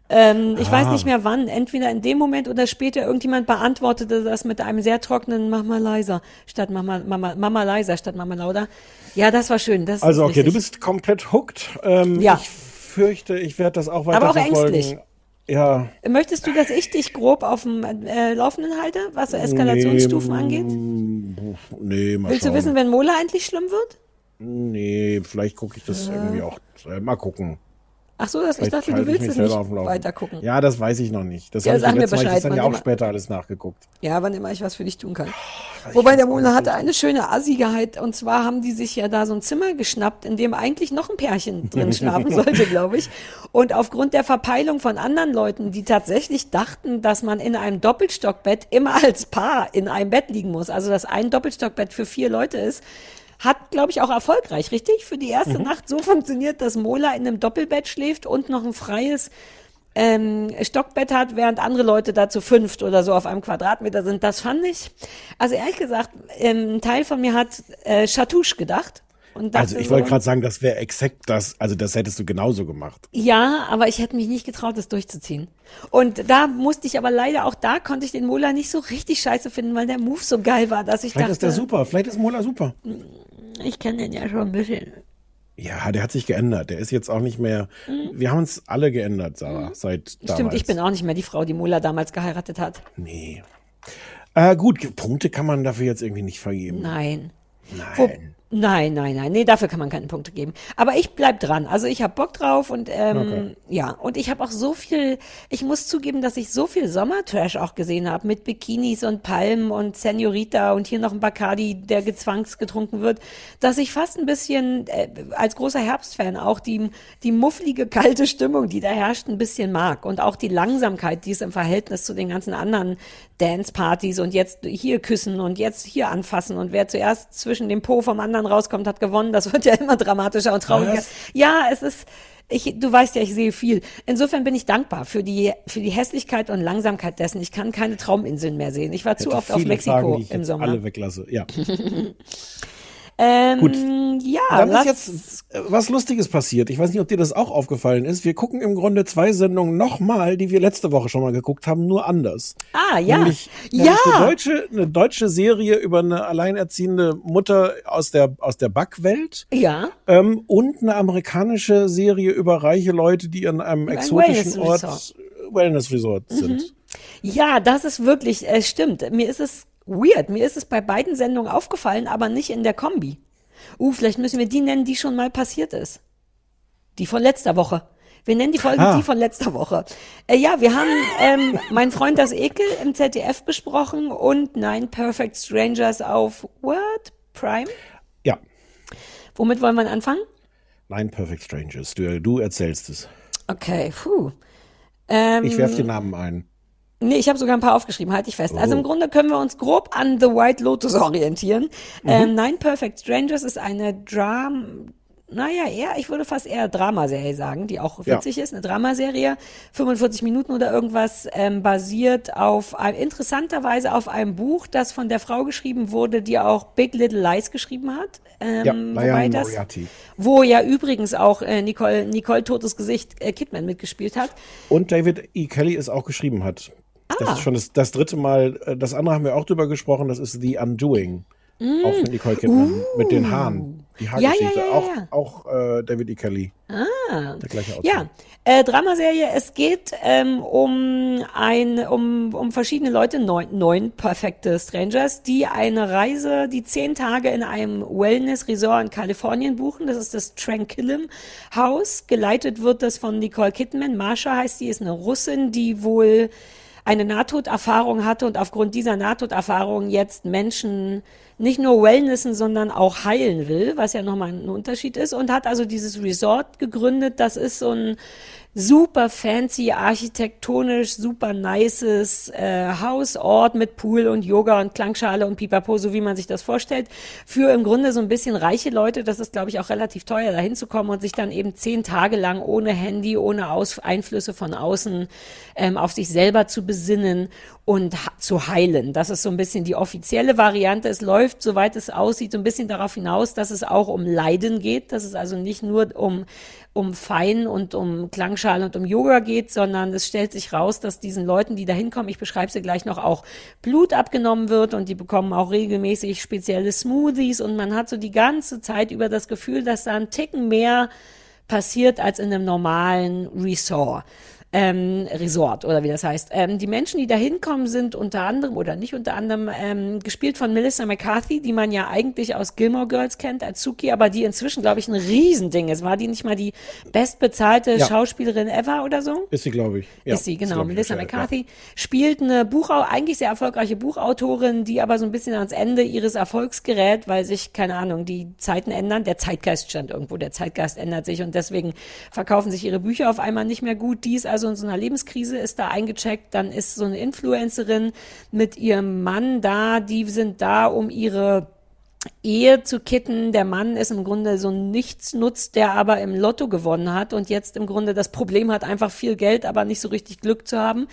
Ähm, ich weiß Ah. nicht mehr wann, entweder in dem Moment oder später irgendjemand beantwortete das mit einem sehr trockenen Mach mal leiser statt Mama, Mama, Mama leiser statt Mama lauter. Ja, das war schön. Das Also okay, du richtig. bist komplett hooked. Ähm, Ja. Ich fürchte, ich werde das auch weiter Aber auch verfolgen. ängstlich. Ja. Möchtest du, dass ich dich grob auf dem äh, Laufenden halte, was so Eskalationsstufen Nee, angeht? nee, mal Willst schauen. du wissen, wenn Mola endlich schlimm wird? Nee, vielleicht gucke ich das irgendwie auch. äh, Mal gucken. Ach so, das, ich dachte, du willst es nicht weiter gucken. Ja, das weiß ich noch nicht. Das Ja, habe ich mir Mal Bescheid, wann ja auch immer- später alles nachgeguckt. Ja, wann immer ich was für dich tun kann. Wobei der Mona hatte eine schöne Assigkeit und zwar haben die sich ja da so ein Zimmer geschnappt, in dem eigentlich noch ein Pärchen *laughs* drin schlafen sollte, glaube ich. Und aufgrund der Verpeilung von anderen Leuten, die tatsächlich dachten, dass man in einem Doppelstockbett immer als Paar in einem Bett liegen muss, also dass ein Doppelstockbett für vier Leute ist, hat, glaube ich, auch erfolgreich, richtig? Für die erste Mhm. Nacht so funktioniert, dass Mola in einem Doppelbett schläft und noch ein freies ähm, Stockbett hat, während andere Leute da zu fünft oder so auf einem Quadratmeter sind. Das fand ich, also ehrlich gesagt, ähm, ein Teil von mir hat äh, Chatouche gedacht. Und dachte Also ich wollte so, gerade sagen, das wäre exakt das, also das hättest du genauso gemacht. Ja, aber ich hätte mich nicht getraut, das durchzuziehen. Und da musste ich aber leider, auch da konnte ich den Mola nicht so richtig scheiße finden, weil der Move so geil war, dass ich Vielleicht ist der dachte, super, vielleicht ist Mola super. Ich kenne den ja schon ein bisschen. Ja, der hat sich geändert. Der ist jetzt auch nicht mehr. Wir haben uns alle geändert, Sarah, seit damals. Mhm. Stimmt, ich bin auch nicht mehr die Frau, die Mola damals geheiratet hat. Nee. Äh, gut, Punkte kann man dafür jetzt irgendwie nicht vergeben. Nein. Nein. Nein, nein, nein. Nee, dafür kann man keine Punkte geben. Aber ich bleib dran. Also ich habe Bock drauf und ähm, Okay. ja, und ich habe auch so viel, ich muss zugeben, dass ich so viel Sommertrash auch gesehen habe mit Bikinis und Palmen und Senorita und hier noch ein Bacardi, der gezwangs getrunken wird, dass ich fast ein bisschen äh, als großer Herbstfan auch die, die mufflige, kalte Stimmung, die da herrscht, ein bisschen mag und auch die Langsamkeit, die es im Verhältnis zu den ganzen anderen Dance-Partys und jetzt hier küssen und jetzt hier anfassen und wer zuerst zwischen dem Po vom anderen rauskommt, hat gewonnen. Das *laughs* wird ja immer dramatischer und trauriger. Was? Ja, es ist, ich, du weißt ja, ich sehe viel. Insofern bin ich dankbar für die, für die Hässlichkeit und Langsamkeit dessen. Ich kann keine Trauminseln mehr sehen. Ich war zu Hätte oft auf Mexiko Fragen, die ich im Sommer. Alle weglasse. Ja. *laughs* Ähm, Gut. Ja, Dann ist jetzt äh, was Lustiges passiert. Ich weiß nicht, ob dir das auch aufgefallen ist. Wir gucken im Grunde zwei Sendungen nochmal, die wir letzte Woche schon mal geguckt haben, nur anders. Ah, ja. Nämlich, ja. nämlich eine, deutsche, eine deutsche Serie über eine alleinerziehende Mutter aus der, aus der Backwelt. Ja. Ähm, und eine amerikanische Serie über reiche Leute, die in einem Ein exotischen Ort Wellness-Resort. Wellness Resort Mhm. sind. Ja, das ist wirklich, äh, stimmt. Mir ist es weird. Mir ist es bei beiden Sendungen aufgefallen, aber nicht in der Kombi. Uh, vielleicht müssen wir die nennen, die schon mal passiert ist. Die von letzter Woche. Wir nennen die Folge Ah. die von letzter Woche. Äh, ja, wir haben ähm, Mein Freund das Ekel im ZDF besprochen und Nine Perfect Strangers auf What? Prime? Ja. Womit wollen wir anfangen? Nein, Perfect Strangers. Du, du erzählst es. Okay, puh. Ähm, Ich werf den Namen ein. Nee, ich habe sogar ein paar aufgeschrieben, halte ich fest. Also Oh. im Grunde können wir uns grob an The White Lotus *laughs* orientieren. Mhm. Ähm, Nine Perfect Strangers ist eine Dram, naja, eher, ich würde fast eher Dramaserie sagen, die auch Ja. witzig ist. Eine Dramaserie, 45 Minuten oder irgendwas, ähm, basiert auf, interessanterweise auf einem Buch, das von der Frau geschrieben wurde, die auch Big Little Lies geschrieben hat. Ähm, Ja, wobei das, Moriarty. wo ja übrigens auch äh, Nicole, Nicole Totes Gesicht äh, Kidman mitgespielt hat. Und David E. Kelly es auch geschrieben hat. Das Ah. ist schon das, das dritte Mal. äh, Das andere haben wir auch drüber gesprochen. Das ist The Undoing. Auch mit Nicole Kidman. Mit den Haaren. Die Mm. Ja, Haargeschichte. ja, ja, auch auch äh, David E. Kelly. Ah. Der gleiche Autor. Ja, äh, Dramaserie. Es geht ähm, um ein, um, um verschiedene Leute, neun, neun perfekte Strangers, die eine Reise, die zehn Tage in einem Wellness-Resort in Kalifornien buchen. Das ist das Tranquillum House. Geleitet wird das von Nicole Kidman. Marsha heißt sie, ist eine Russin, die wohl eine Nahtoderfahrung hatte und aufgrund dieser Nahtoderfahrung jetzt Menschen nicht nur wellnessen, sondern auch heilen will, was ja nochmal ein Unterschied ist und hat also dieses Resort gegründet. Das ist so ein super fancy, architektonisch, super nices äh, Hausort mit Pool und Yoga und Klangschale und Pipapo, so wie man sich das vorstellt, für im Grunde so ein bisschen reiche Leute. Das ist, glaube ich, auch relativ teuer, da hinzukommen und sich dann eben zehn Tage lang ohne Handy, ohne Aus Einflüsse von außen ähm, auf sich selber zu besinnen und zu heilen. Das ist so ein bisschen die offizielle Variante. Es läuft, soweit es aussieht, so ein bisschen darauf hinaus, dass es auch um Leiden geht, dass es also nicht nur um um Fein und um Klangschale und um Yoga geht, sondern es stellt sich raus, dass diesen Leuten, die da hinkommen, ich beschreibe sie gleich noch, auch Blut abgenommen wird und die bekommen auch regelmäßig spezielle Smoothies und man hat so die ganze Zeit über das Gefühl, dass da ein Ticken mehr passiert als in einem normalen Resort. Ähm, Resort oder wie das heißt. Ähm, die Menschen, die da hinkommen, sind unter anderem oder nicht unter anderem ähm, gespielt von Melissa McCarthy, die man ja eigentlich aus Gilmore Girls kennt als Suki, aber die inzwischen, glaube ich, ein Riesending ist. War die nicht mal die bestbezahlte Ja. Schauspielerin ever oder so? Ist sie, glaube ich. Ja, ist sie, genau. ich, Melissa ja, McCarthy spielt eine Buchau eigentlich sehr erfolgreiche Buchautorin, die aber so ein bisschen ans Ende ihres Erfolgs gerät, weil sich, keine Ahnung, die Zeiten ändern. Der Zeitgeist stand irgendwo, der Zeitgeist ändert sich und deswegen verkaufen sich ihre Bücher auf einmal nicht mehr gut. Die ist also in so einer Lebenskrise, ist da eingecheckt. Dann ist so eine Influencerin mit ihrem Mann da, die sind da, um ihre Ehe zu kitten. Der Mann ist im Grunde so ein Nichtsnutz, der aber im Lotto gewonnen hat und jetzt im Grunde das Problem hat, einfach viel Geld, aber nicht so richtig Glück zu haben.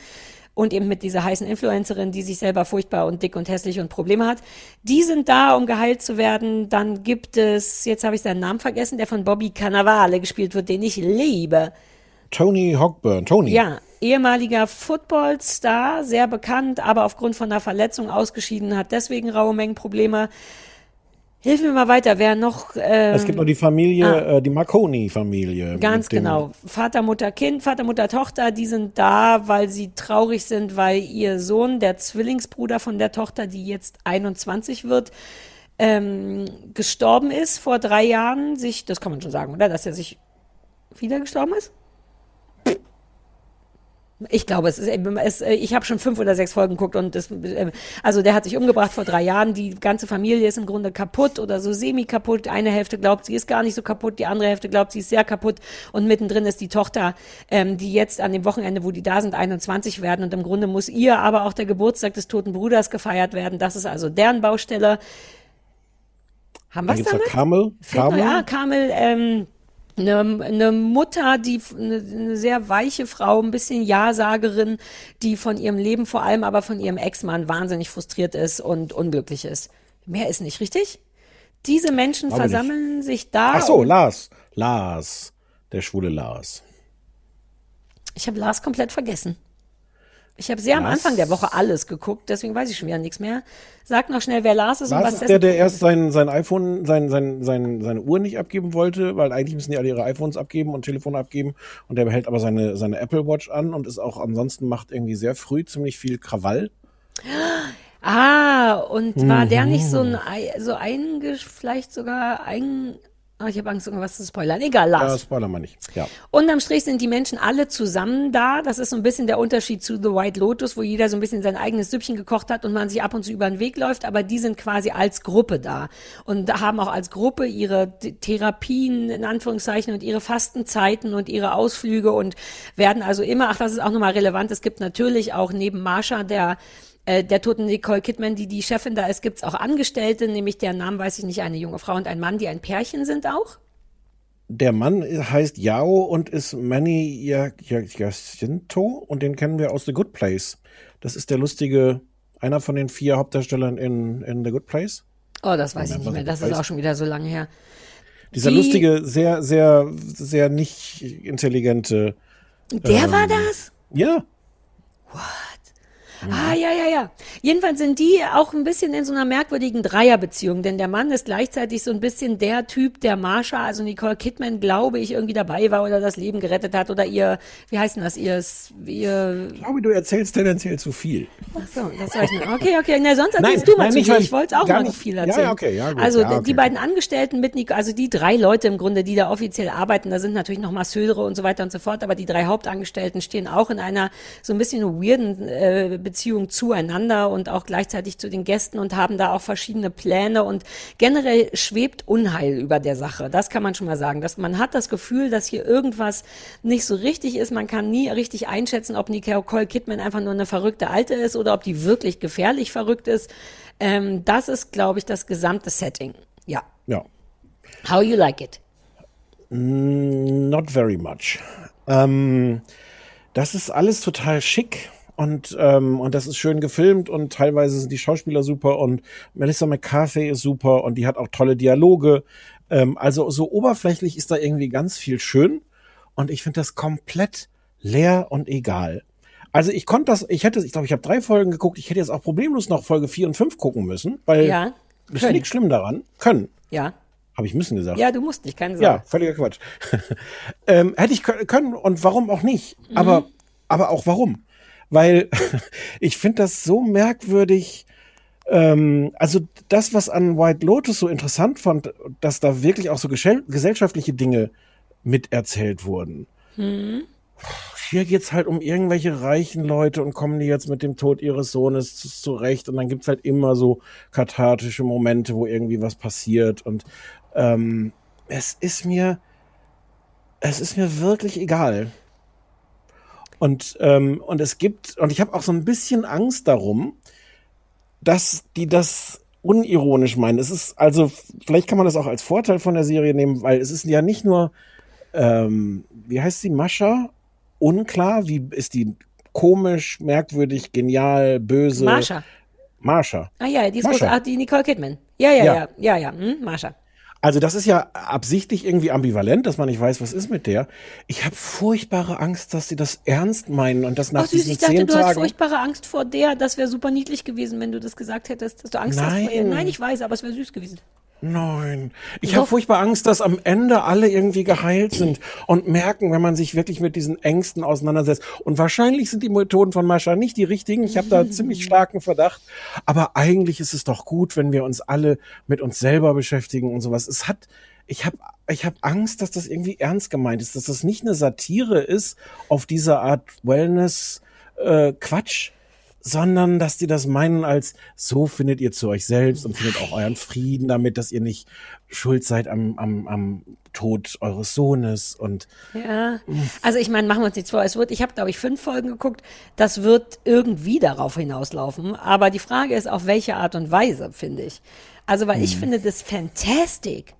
Und eben mit dieser heißen Influencerin, die sich selber furchtbar und dick und hässlich und Probleme hat. Die sind da, um geheilt zu werden. Dann gibt es, jetzt habe ich seinen Namen vergessen, der von Bobby Cannavale gespielt wird, den ich liebe. Tony Hogburn. Tony. Ja, ehemaliger Footballstar, sehr bekannt, aber aufgrund von einer Verletzung ausgeschieden, hat deswegen raue Mengen Probleme. Hilf mir mal weiter, wer noch. Ähm, Es gibt noch die Familie, ah. äh, die Marconi-Familie. Ganz genau. Vater, Mutter, Kind, Vater, Mutter, Tochter, die sind da, weil sie traurig sind, weil ihr Sohn, der Zwillingsbruder von der Tochter, die jetzt 21 wird, ähm, gestorben ist vor drei Jahren. Sich, das kann man schon sagen, oder? Dass er sich wieder gestorben ist? Ich glaube, es ist, es, ich habe schon fünf oder sechs Folgen geguckt und das, äh, also der hat sich umgebracht vor drei Jahren. Die ganze Familie ist im Grunde kaputt oder so semi kaputt. Eine Hälfte glaubt, sie ist gar nicht so kaputt, die andere Hälfte glaubt, sie ist sehr kaputt und mittendrin ist die Tochter, ähm, die jetzt an dem Wochenende, wo die da sind, 21 werden und im Grunde muss ihr aber auch der Geburtstag des toten Bruders gefeiert werden. Das ist also deren Baustelle. Haben wir es damit? Carmel. Noch, Carmel. ja, Kamel, ähm, eine, eine Mutter, die eine, sehr weiche Frau, ein bisschen Ja-Sagerin, die von ihrem Leben, vor allem aber von ihrem Ex-Mann wahnsinnig frustriert ist und unglücklich ist. Mehr ist nicht richtig. Diese Menschen Glaube nicht. versammeln sich da. Ach so, Lars. Lars. Der schwule Lars. Ich habe Lars komplett vergessen. Ich habe sehr am Lars? Anfang der Woche alles geguckt, deswegen weiß ich schon wieder nichts mehr. Sag noch schnell, wer Lars ist und Lars was ist der, der erst sein, sein iPhone, sein, sein, sein, seine Uhr nicht abgeben wollte, weil eigentlich müssen die alle ihre iPhones abgeben und Telefone abgeben. Und der behält aber seine, seine Apple Watch an und ist auch ansonsten macht irgendwie sehr früh ziemlich viel Krawall. Ah, und war der nicht so Mhm. ein, Ei- so ein, vielleicht sogar ein, ah, ich habe Angst, irgendwas zu spoilern. Egal, Ja, Lars. Spoiler mal nicht. Ja. Unterm Strich sind die Menschen alle zusammen da. Das ist so ein bisschen der Unterschied zu The White Lotus, wo jeder so ein bisschen sein eigenes Süppchen gekocht hat und man sich ab und zu über den Weg läuft, aber die sind quasi als Gruppe da und haben auch als Gruppe ihre Therapien in Anführungszeichen und ihre Fastenzeiten und ihre Ausflüge und werden also immer, ach, das ist auch nochmal relevant, es gibt natürlich auch neben Marsha, der äh, der toten Nicole Kidman, die die Chefin da ist, gibt's auch Angestellte, nämlich deren Namen weiß ich nicht, eine junge Frau und ein Mann, die ein Pärchen sind auch. Der Mann heißt Yao und ist Manny Jacinto und den kennen wir aus The Good Place. Das ist der lustige, einer von den vier Hauptdarstellern in, in The Good Place. Oh, das weiß ich nicht mehr. Das ist auch schon wieder so lange her. Dieser Die- lustige, sehr, sehr, sehr nicht intelligente. Der ähm, war das? Ja. Ah, ja, ja, ja. Jedenfalls sind die auch ein bisschen in so einer merkwürdigen Dreierbeziehung, denn der Mann ist gleichzeitig so ein bisschen der Typ, der Marsha, also Nicole Kidman, glaube ich, irgendwie dabei war oder das Leben gerettet hat oder ihr, wie heißt denn das, ihr, ihr, Ich glaube, du erzählst tendenziell zu viel. ach so, das soll ich nicht. Okay, okay, na, sonst Nein, erzählst du mal nein, zu viel. weil Ich wollte auch mal noch nicht- viel erzählen. ja, okay, ja, gut, also ja, okay. die beiden Angestellten mit Nicole, also die drei Leute im Grunde, die da offiziell arbeiten, da sind natürlich noch Masseure und so weiter und so fort, aber die drei Hauptangestellten stehen auch in einer so ein bisschen weirden äh, Beziehung zueinander und auch gleichzeitig zu den Gästen und haben da auch verschiedene Pläne und generell schwebt Unheil über der Sache. Das kann man schon mal sagen. Dass man hat das Gefühl, dass hier irgendwas nicht so richtig ist. Man kann nie richtig einschätzen, ob Nicole Kidman einfach nur eine verrückte Alte ist oder ob die wirklich gefährlich verrückt ist. Ähm, das ist, glaube ich, das gesamte Setting. Ja. Ja. How you like it? Mm, Not very much. Ähm, das ist alles total schick und, ähm, und das ist schön gefilmt und teilweise sind die Schauspieler super und Melissa McCarthy ist super und die hat auch tolle Dialoge. Ähm, also so oberflächlich ist da irgendwie ganz viel schön und ich finde das komplett leer und egal. Also ich konnte das, ich hätte, ich glaube, ich habe drei Folgen geguckt, ich hätte jetzt auch problemlos noch Folge vier und fünf gucken müssen, weil Ja, ist nichts schlimm daran. Können. Ja. Habe ich müssen gesagt. Ja, du musst nicht, keine Ja, Sorge. völliger Quatsch. *laughs* ähm, hätte ich kö- können und warum auch nicht. Mhm. Aber aber auch warum? Weil *laughs* ich finde das so merkwürdig. Ähm, also das, was an White Lotus so interessant fand, dass da wirklich auch so gesellschaftliche Dinge miterzählt wurden. Hm. Hier geht's halt um irgendwelche reichen Leute und kommen die jetzt mit dem Tod ihres Sohnes zurecht. Und dann gibt's halt immer so kathartische Momente, wo irgendwie was passiert. Und ähm, es ist mir, es ist mir wirklich egal. Und, ähm, und es gibt, und ich habe auch so ein bisschen Angst darum, dass die das unironisch meinen. Es ist, also, vielleicht kann man das auch als Vorteil von der Serie nehmen, weil es ist ja nicht nur, ähm, wie heißt sie, Mascha? Unklar, wie ist die komisch, merkwürdig, genial, böse? Marsha. Marsha. Ah ja, die ist groß, ah, die Nicole Kidman. Ja, ja, ja, ja, ja, ja. Hm, Marsha. Also das ist ja absichtlich irgendwie ambivalent, dass man nicht weiß, was ist mit der. Ich habe furchtbare Angst, dass sie das ernst meinen und das nach oh, süß, diesen ich dachte, zehn du Tagen. hast furchtbare Angst vor der. Das wäre super niedlich gewesen, wenn du das gesagt hättest, dass du Angst hast vor ihr. Nein. Nein, ich weiß, aber es wäre süß gewesen. Nein. Ich habe furchtbar Angst, dass am Ende alle irgendwie geheilt sind und merken, wenn man sich wirklich mit diesen Ängsten auseinandersetzt. Und wahrscheinlich sind die Methoden von Mascha nicht die richtigen. Ich habe da ziemlich starken Verdacht. Aber eigentlich ist es doch gut, wenn wir uns alle mit uns selber beschäftigen und sowas. Es hat, ich habe ich hab Angst, dass das irgendwie ernst gemeint ist, dass das nicht eine Satire ist auf diese Art Wellness äh, Quatsch, sondern dass die das meinen als so findet ihr zu euch selbst und findet auch euren Frieden damit, dass ihr nicht schuld seid am, am, am Tod eures Sohnes und Ja, also ich meine, machen wir uns nichts vor. Es wird, ich habe glaube ich fünf Folgen geguckt. Das wird irgendwie darauf hinauslaufen. Aber die Frage ist, auf welche Art und Weise finde ich. Also weil ich Hm. finde das fantastic.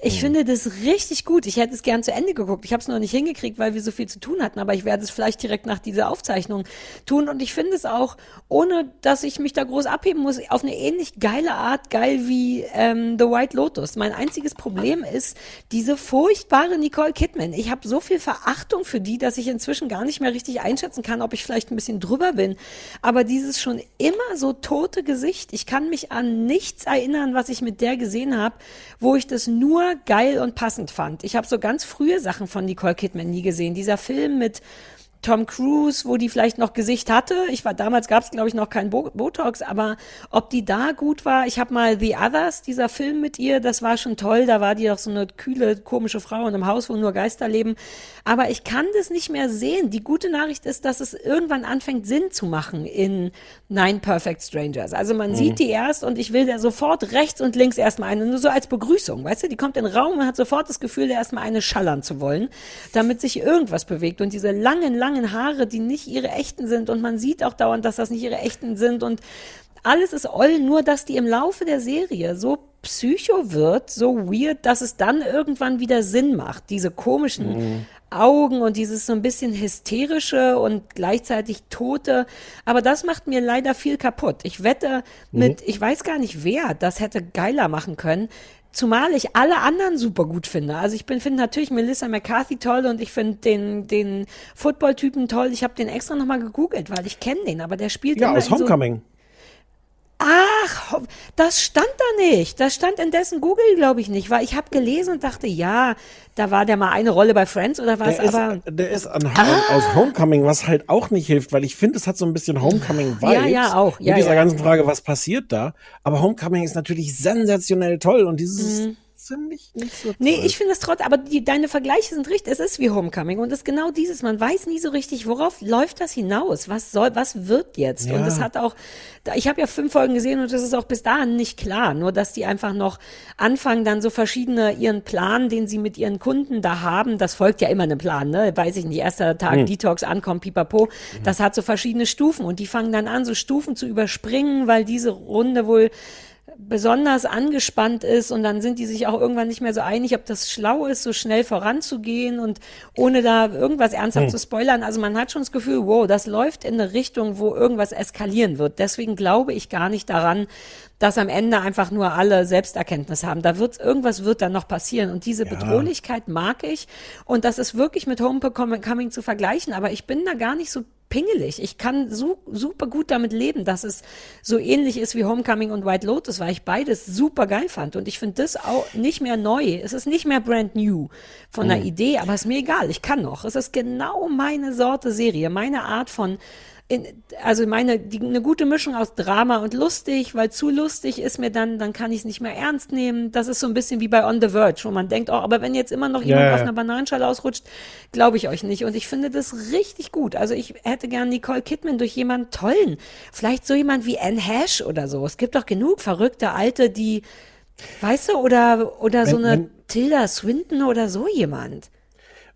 Ich finde das richtig gut. Ich hätte es gern zu Ende geguckt. Ich habe es noch nicht hingekriegt, weil wir so viel zu tun hatten. Aber ich werde es vielleicht direkt nach dieser Aufzeichnung tun. Und ich finde es auch, ohne dass ich mich da groß abheben muss, auf eine ähnlich geile Art geil wie ähm, The White Lotus. Mein einziges Problem ist diese furchtbare Nicole Kidman. Ich habe so viel Verachtung für die, dass ich inzwischen gar nicht mehr richtig einschätzen kann, ob ich vielleicht ein bisschen drüber bin. Aber dieses schon immer so tote Gesicht. Ich kann mich an nichts erinnern, was ich mit der gesehen habe, wo ich das nur geil und passend fand. Ich habe so ganz frühe Sachen von Nicole Kidman nie gesehen. Dieser Film mit Tom Cruise, wo die vielleicht noch Gesicht hatte. Ich war damals gab es glaube ich noch kein Bo Botox, aber ob die da gut war. Ich habe mal The Others, dieser Film mit ihr, das war schon toll. Da war die doch so eine kühle, komische Frau in einem Haus, wo nur Geister leben. Aber ich kann das nicht mehr sehen. Die gute Nachricht ist, dass es irgendwann anfängt Sinn zu machen in Nine Perfect Strangers. Also man Mhm. sieht die erst und ich will da sofort rechts und links erstmal eine, nur so als Begrüßung, weißt du? Die kommt in den Raum und hat sofort das Gefühl, da erstmal eine schallern zu wollen, damit sich irgendwas bewegt. Und diese langen, langen Haare, die nicht ihre echten sind und man sieht auch dauernd, dass das nicht ihre echten sind und alles ist oll, nur dass die im Laufe der Serie so psycho wird, so weird, dass es dann irgendwann wieder Sinn macht. Diese komischen Mhm. Augen und dieses so ein bisschen hysterische und gleichzeitig tote. Aber das macht mir leider viel kaputt. Ich wette mit, ich weiß gar nicht wer, das hätte geiler machen können. Zumal ich alle anderen super gut finde. Also ich bin finde natürlich Melissa McCarthy toll und ich finde den den Football-Typen toll. Ich habe den extra nochmal gegoogelt, weil ich kenne den, aber der spielt ja aus in so Homecoming. Ach, das stand da nicht. Das stand in dessen Google, glaube ich nicht, weil ich habe gelesen und dachte, ja, da war der mal eine Rolle bei Friends oder was, Der ist, aber der ist an, Ah. aus Homecoming, was halt auch nicht hilft, weil ich finde, es hat so ein bisschen Homecoming-Vibes. Ja, ja, auch. Ja, mit dieser ja. ganzen Frage, was passiert da? Aber Homecoming ist natürlich sensationell toll und dieses Mhm. Finde ich nicht so toll. Nee, ich finde es trotzdem, aber die, deine Vergleiche sind richtig. Es ist wie Homecoming und es ist genau dieses. Man weiß nie so richtig, worauf läuft das hinaus? Was soll, was wird jetzt? Ja. Und es hat auch, ich habe ja fünf Folgen gesehen und das ist auch bis dahin nicht klar. Nur, dass die einfach noch anfangen, dann so verschiedene ihren Plan, den sie mit ihren Kunden da haben. Das folgt ja immer einem Plan, ne? Weiß ich nicht, erster Tag Hm. Detox ankommt, pipapo. Das hat so verschiedene Stufen und die fangen dann an, so Stufen zu überspringen, weil diese Runde wohl besonders angespannt ist und dann sind die sich auch irgendwann nicht mehr so einig, ob das schlau ist, so schnell voranzugehen und ohne da irgendwas ernsthaft Hm. zu spoilern. Also man hat schon das Gefühl, wow, das läuft in eine Richtung, wo irgendwas eskalieren wird. Deswegen glaube ich gar nicht daran, dass am Ende einfach nur alle Selbsterkenntnis haben. Da wird irgendwas wird dann noch passieren und diese Bedrohlichkeit mag ich und das ist wirklich mit Homecoming zu vergleichen, aber ich bin da gar nicht so pingelig. Ich kann su super gut damit leben, dass es so ähnlich ist wie Homecoming und White Lotus, weil ich beides super geil fand. Und ich finde das auch nicht mehr neu. Es ist nicht mehr brand new von der Mhm. Idee, aber ist mir egal. Ich kann noch. Es ist genau meine Sorte Serie, meine Art von in, also meine, die, eine gute Mischung aus Drama und lustig, weil zu lustig ist mir dann, dann kann ich es nicht mehr ernst nehmen. Das ist so ein bisschen wie bei On the Verge, wo man denkt, oh, aber wenn jetzt immer noch jemand ja. auf einer Bananenschale ausrutscht, glaube ich euch nicht. Und ich finde das richtig gut. Also ich hätte gern Nicole Kidman durch jemanden tollen. Vielleicht so jemand wie Anne Hash oder so. Es gibt doch genug verrückte Alte, die, weißt du, oder, oder so Wenn- eine wenn- Tilda Swinton oder so jemand.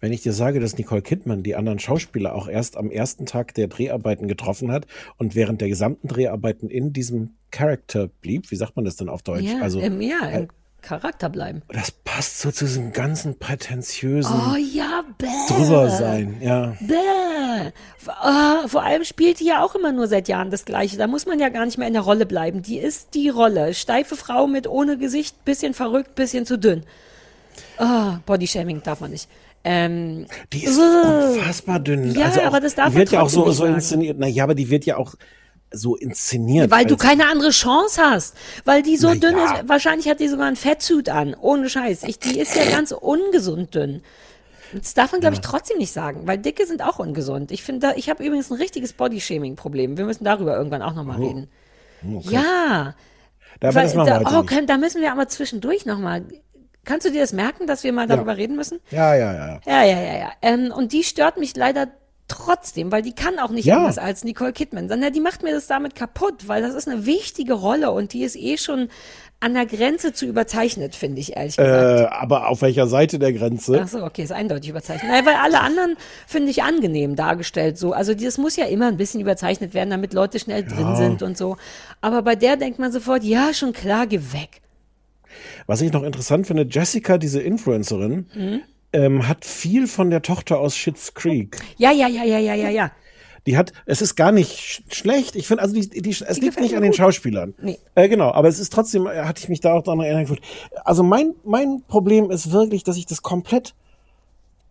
Wenn ich dir sage, dass Nicole Kidman die anderen Schauspieler auch erst am ersten Tag der Dreharbeiten getroffen hat und während der gesamten Dreharbeiten in diesem Charakter blieb, wie sagt man das denn auf Deutsch? Ja, also, im, ja, im Charakter bleiben. das passt so zu diesem ganzen prätentiösen Oh ja, bäh. drüber sein, ja. Bäh. Ah, vor allem spielt die ja auch immer nur seit Jahren das Gleiche. Da muss man ja gar nicht mehr in der Rolle bleiben. Die ist die Rolle. Steife Frau mit ohne Gesicht, bisschen verrückt, bisschen zu dünn. Ah, Bodyshaming darf man nicht. Ähm, Die ist uh. unfassbar dünn. Ja, also auch, aber das darf die wird ja auch so, so inszeniert. Na ja, aber die wird ja auch so inszeniert. Weil du keine andere Chance hast. Weil die so dünn ja. ist. Wahrscheinlich hat die sogar einen Fettsuit an. Ohne Scheiß. Ich, die ist ja ganz ungesund dünn. Das darf man, glaube ich, trotzdem nicht sagen, weil Dicke sind auch ungesund. Ich finde, ich habe übrigens ein richtiges Bodyshaming-Problem. Wir müssen darüber irgendwann auch nochmal Oh. reden. Okay. Ja. Da, da, oh, können, da müssen wir aber zwischendurch nochmal. Kannst du dir das merken, dass wir mal Ja. darüber reden müssen? Ja, ja, ja. Ja, ja, ja, ja. Ähm, und die stört mich leider trotzdem, weil die kann auch nicht Ja. anders als Nicole Kidman. Sondern die macht mir das damit kaputt, weil das ist eine wichtige Rolle und die ist eh schon an der Grenze zu überzeichnet, finde ich, ehrlich gesagt. Äh, aber auf welcher Seite der Grenze? Ach so, okay, ist eindeutig überzeichnet. Naja, weil alle anderen finde ich angenehm dargestellt so. Also das muss ja immer ein bisschen überzeichnet werden, damit Leute schnell drin Ja. sind und so. Aber bei der denkt man sofort, ja, schon klar, geh weg. Was ich noch interessant finde, Jessica, diese Influencerin, Mhm. ähm, hat viel von der Tochter aus Schitt's Creek. Ja, ja, ja, ja, ja, ja, ja. Die hat, es ist gar nicht sch schlecht. Ich finde, also die, die, es liegt gefällt nicht an den. Schauspielern. Nee. Äh, genau, aber es ist trotzdem, äh, hatte ich mich da auch daran erinnert gefühlt. Also mein, mein Problem ist wirklich, dass ich das komplett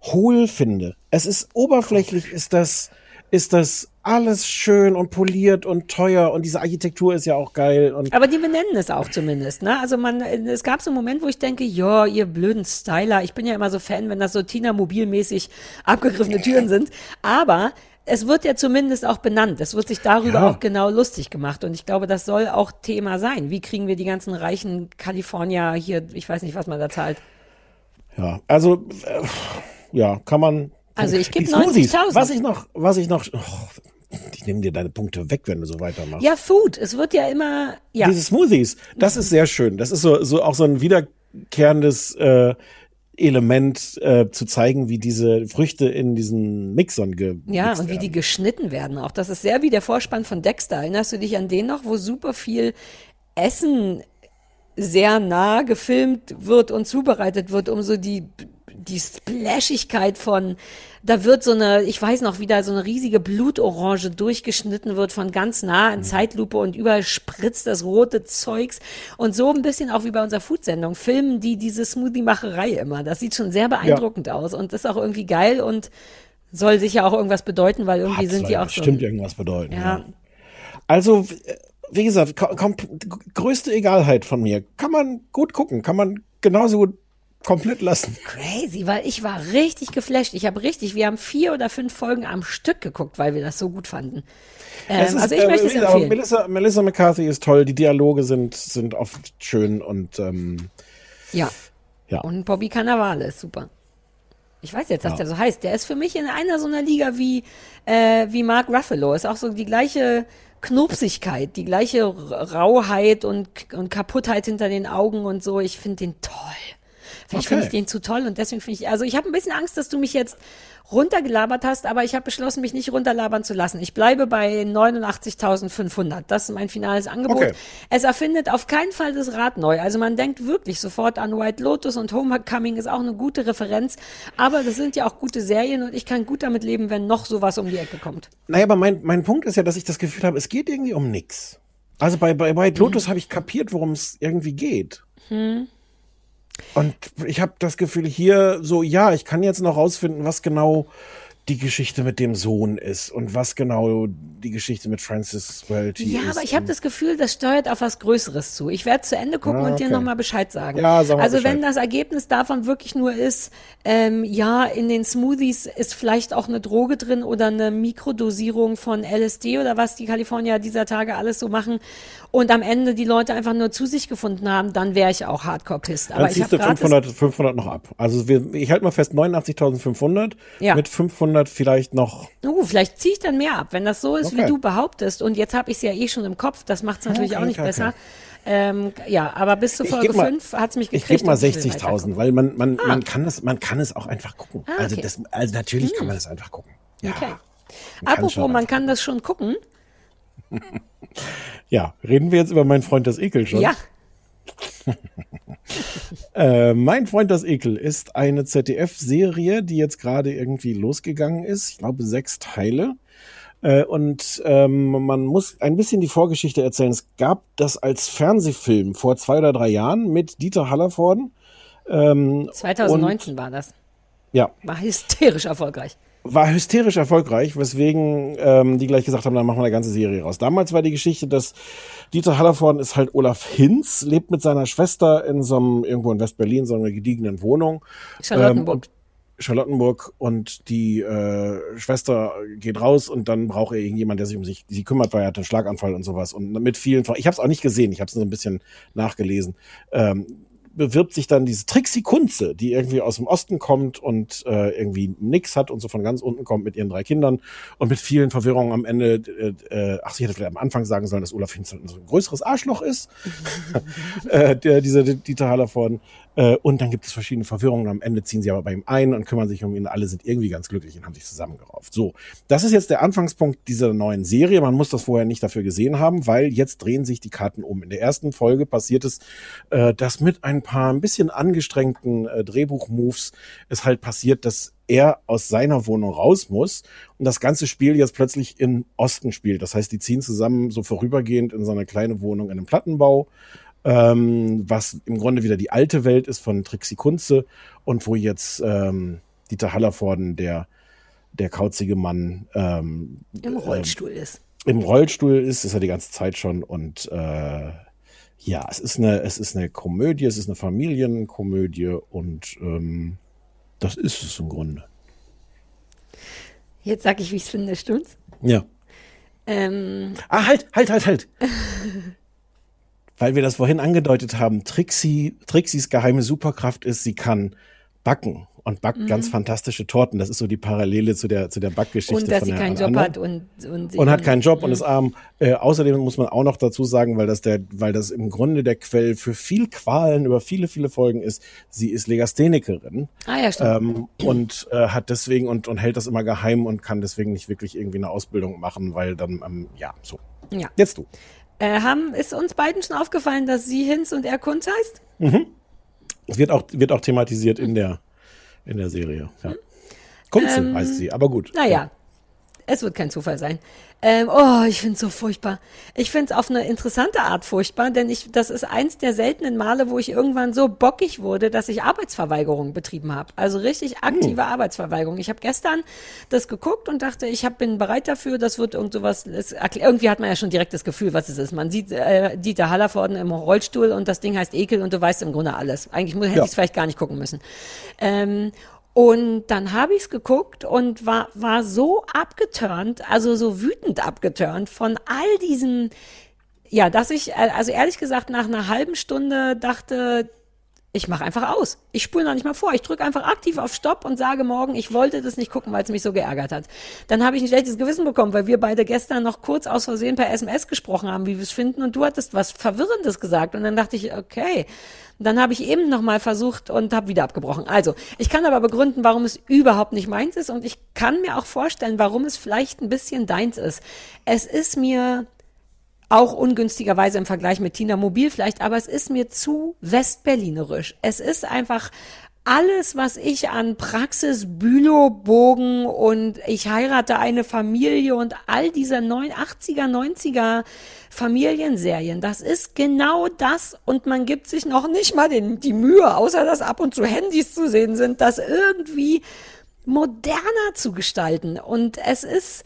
hohl finde. Es ist oberflächlich, ist das, ist das alles schön und poliert und teuer und diese Architektur ist ja auch geil und Aber die benennen es auch zumindest, ne? Also man, es gab so einen Moment, wo ich denke, ja, ihr blöden Styler. Ich bin ja immer so Fan, wenn das so Tina mobilmäßig *laughs* abgegriffene Türen sind. Aber es wird ja zumindest auch benannt. Es wird sich darüber Ja. auch genau lustig gemacht. Und ich glaube, das soll auch Thema sein. Wie kriegen wir die ganzen reichen Kalifornier hier, ich weiß nicht, was man da zahlt. Ja, also äh, ja, kann man. Also ich geb Die Smoothies, 90.000. Was ich noch, was ich noch, oh, ich nehme dir deine Punkte weg, wenn du so weitermachst. Ja, Food. Es wird ja immer, ja. Diese Smoothies, das ist sehr schön. Das ist so, so auch so ein wiederkehrendes äh, Element, äh, zu zeigen, wie diese Früchte in diesen Mixern ge Ja, und wie die geschnitten werden auch. Das ist sehr wie der Vorspann von Dexter. Erinnerst du dich an den noch, wo super viel Essen sehr nah gefilmt wird und zubereitet wird, um so die, die Splashigkeit von, da wird so eine, ich weiß noch, wie da so eine riesige Blutorange durchgeschnitten wird von ganz nah in Zeitlupe und überall spritzt das rote Zeugs und so ein bisschen auch wie bei unserer Food-Sendung filmen die diese Smoothie-Macherei immer. Das sieht schon sehr beeindruckend aus und ist auch irgendwie geil und soll sicher auch irgendwas bedeuten, weil irgendwie Hat sind die auch so. bestimmt irgendwas bedeuten. Ja. Ja. Also, wie gesagt, größte Egalheit von mir. Kann man gut gucken, kann man genauso gut komplett lassen. Crazy, weil ich war richtig geflasht. Ich habe richtig, wir haben vier oder fünf Folgen am Stück geguckt, weil wir das so gut fanden. Ähm, ist, also ich äh, möchte es empfehlen. Melissa, Melissa McCarthy ist toll, die Dialoge sind, sind oft schön und ähm, Ja. Ja. Und Bobby Cannavale ist super. Ich weiß jetzt, dass Ja. der so heißt. Der ist für mich in einer so einer Liga wie, äh, wie Mark Ruffalo. Ist auch so die gleiche Knopsigkeit, die gleiche Rauheit und, und Kaputtheit hinter den Augen und so. Ich finde den toll. Vielleicht Okay. finde ich den zu toll und deswegen finde ich, also ich habe ein bisschen Angst, dass du mich jetzt runtergelabert hast, aber ich habe beschlossen, mich nicht runterlabern zu lassen. Ich bleibe bei 89.500. Das ist mein finales Angebot. Okay. Es erfindet auf keinen Fall das Rad neu. Also man denkt wirklich sofort an White Lotus und Homecoming ist auch eine gute Referenz. Aber das sind ja auch gute Serien und ich kann gut damit leben, wenn noch sowas um die Ecke kommt. Naja, aber mein, mein Punkt ist ja, dass ich das Gefühl habe, es geht irgendwie um nix. Also bei, bei White Lotus habe ich kapiert, worum es irgendwie geht. Hm. Und ich habe das Gefühl hier so, ja, ich kann jetzt noch rausfinden, was genau die Geschichte mit dem Sohn ist und was genau die Geschichte mit Francis Welty Ja, ist. aber ich habe das Gefühl, das steuert auf was Größeres zu. Ich werde zu Ende gucken Ah, und dir okay. nochmal Bescheid sagen. Ja, sag mal also Bescheid. wenn das Ergebnis davon wirklich nur ist, ähm, ja, in den Smoothies ist vielleicht auch eine Droge drin oder eine Mikrodosierung von LSD oder was die Kalifornier dieser Tage alles so machen und am Ende die Leute einfach nur zu sich gefunden haben, dann wäre ich auch Hardcore-Pist. Aber Dann ich ziehst du gerade 500, 500 noch ab. Also wir, ich halte mal fest, 89.500 Ja. mit 500 vielleicht noch. Uh, vielleicht ziehe ich dann mehr ab, wenn das so ist, wie Okay. du behauptest. Und jetzt habe ich es ja eh schon im Kopf, das macht es natürlich Okay, auch nicht okay, besser. Ähm, ja, aber bis zur Ich Folge geb mal- 5 hat es mich Ich gekriegt. gebe mal und will 60.000, weil man, man, Ah. man kann es, man kann es auch einfach gucken. Ah, Also okay. das, also natürlich kann Hm. man es einfach gucken. weitergucken. Okay. Man kann Apropos, man kann das schon gucken. *laughs* Ja, reden wir jetzt über meinen Freund das Ekel schon. Ja. *laughs* Äh, mein Freund das Ekel ist eine ZDF-Serie, die jetzt gerade irgendwie losgegangen ist. Ich glaube, sechs Teile. Äh, und ähm, man muss ein bisschen die Vorgeschichte erzählen. Es gab das als Fernsehfilm vor zwei oder drei Jahren mit Dieter Hallervorden. Ähm, 2019 war das. Ja, War hysterisch erfolgreich. War hysterisch erfolgreich, weswegen ähm, die gleich gesagt haben, dann machen wir eine ganze Serie raus. Damals war die Geschichte, dass Dieter Hallervorden ist halt Olaf Hinz, lebt mit seiner Schwester in so einem, irgendwo in West-Berlin, so einer gediegenen Wohnung. Charlottenburg. Ähm, und Charlottenburg und die äh, Schwester geht raus und dann braucht er irgendjemand, der sich um sich sie kümmert, weil er hat einen Schlaganfall und sowas. Und mit vielen, ich habe es auch nicht gesehen, ich habe es nur ein bisschen nachgelesen. Ähm, bewirbt sich dann diese Trixie Kunze, die irgendwie aus dem Osten kommt und äh, irgendwie nix hat und so von ganz unten kommt mit ihren drei Kindern und mit vielen Verwirrungen am Ende, äh, äh, ach, ich hätte vielleicht am Anfang sagen sollen, dass Olaf Hinz so ein größeres Arschloch ist, *laughs* *laughs* äh, der, dieser Dieter Hallervorden. Äh, und dann gibt es verschiedene Verwirrungen. Am Ende ziehen sie aber bei ihm ein und kümmern sich um ihn. Alle sind irgendwie ganz glücklich und haben sich zusammengerauft. So, das ist jetzt der Anfangspunkt dieser neuen Serie. Man muss das vorher nicht dafür gesehen haben, weil jetzt drehen sich die Karten um. In der ersten Folge passiert es, äh, dass mit ein paar ein bisschen angestrengten äh, Drehbuchmoves es halt passiert, dass er aus seiner Wohnung raus muss und das ganze Spiel jetzt plötzlich im Osten spielt. Das heißt, die ziehen zusammen so vorübergehend in so eine kleine Wohnung in einem Plattenbau ähm, was im Grunde wieder die alte Welt ist von Trixie Kunze und wo jetzt ähm, Dieter Hallervorden, der, der kauzige Mann, ähm, Im Rollstuhl ist. im Rollstuhl ist, ist er die ganze Zeit schon und äh, ja, es ist eine, es ist eine Komödie, es ist eine Familienkomödie und ähm, das ist es im Grunde. Jetzt sag ich, wie ich es finde, stimmt's? Ja. Ähm, Ah, halt, halt, halt, halt. *laughs* Weil wir das vorhin angedeutet haben, Trixie, Trixies geheime Superkraft ist, sie kann backen und backt Mhm. ganz fantastische Torten. Das ist so die Parallele zu der, zu der Backgeschichte und dass von sie keinen Job Anna. hat und, und, und hat keinen Job und Mhm. ist arm. Äh, außerdem muss man auch noch dazu sagen, weil das der, weil das im Grunde der Quell für viel Qualen über viele, viele Folgen ist. Sie ist Legasthenikerin. Ah ja, stimmt. Ähm, und äh, hat deswegen und, und hält das immer geheim und kann deswegen nicht wirklich irgendwie eine Ausbildung machen, weil dann, ähm, ja, so. Ja. Jetzt du. Äh, haben, ist uns beiden schon aufgefallen, dass sie Hinz und er Kunz heißt? Mhm. Es wird auch, wird auch thematisiert in der, in der Serie. Ja. Kunze Ähm, heißt sie, aber gut. Naja, es wird kein Zufall sein. Ähm, oh, ich finde es so furchtbar. Ich finde es auf eine interessante Art furchtbar, denn ich, das ist eins der seltenen Male, wo ich irgendwann so bockig wurde, dass ich Arbeitsverweigerung betrieben habe. Also richtig aktive Hm. Arbeitsverweigerung. Ich habe gestern das geguckt und dachte, ich hab, bin bereit dafür, das wird irgend sowas, es, irgendwie hat man ja schon direkt das Gefühl, was es ist. Man sieht äh, Dieter Hallervorden im Rollstuhl und das Ding heißt Ekel und du weißt im Grunde alles. Eigentlich hätte Ja. ich es vielleicht gar nicht gucken müssen. Ähm, und dann habe ich es geguckt und war, war so abgeturnt, also so wütend abgeturnt von all diesen, ja, dass ich, äh, also ehrlich gesagt, nach einer halben Stunde dachte, ich mache einfach aus. Ich spule noch nicht mal vor. Ich drücke einfach aktiv auf Stopp und sage morgen, ich wollte das nicht gucken, weil es mich so geärgert hat. Dann habe ich ein schlechtes Gewissen bekommen, weil wir beide gestern noch kurz aus Versehen per SMS gesprochen haben, wie wir es finden und du hattest was Verwirrendes gesagt und dann dachte ich, okay. Dann habe ich eben noch mal versucht und habe wieder abgebrochen. Also, ich kann aber begründen, warum es überhaupt nicht meins ist und ich kann mir auch vorstellen, warum es vielleicht ein bisschen deins ist. Es ist mir auch ungünstigerweise im Vergleich mit Tina Mobil vielleicht, aber es ist mir zu westberlinerisch. Es ist einfach alles, was ich an Praxis, Bülowbogen und ich heirate eine Familie und all dieser 80er, 90er Familienserien, das ist genau das und man gibt sich noch nicht mal den, die Mühe, außer dass ab und zu Handys zu sehen sind, das irgendwie moderner zu gestalten. Und es ist.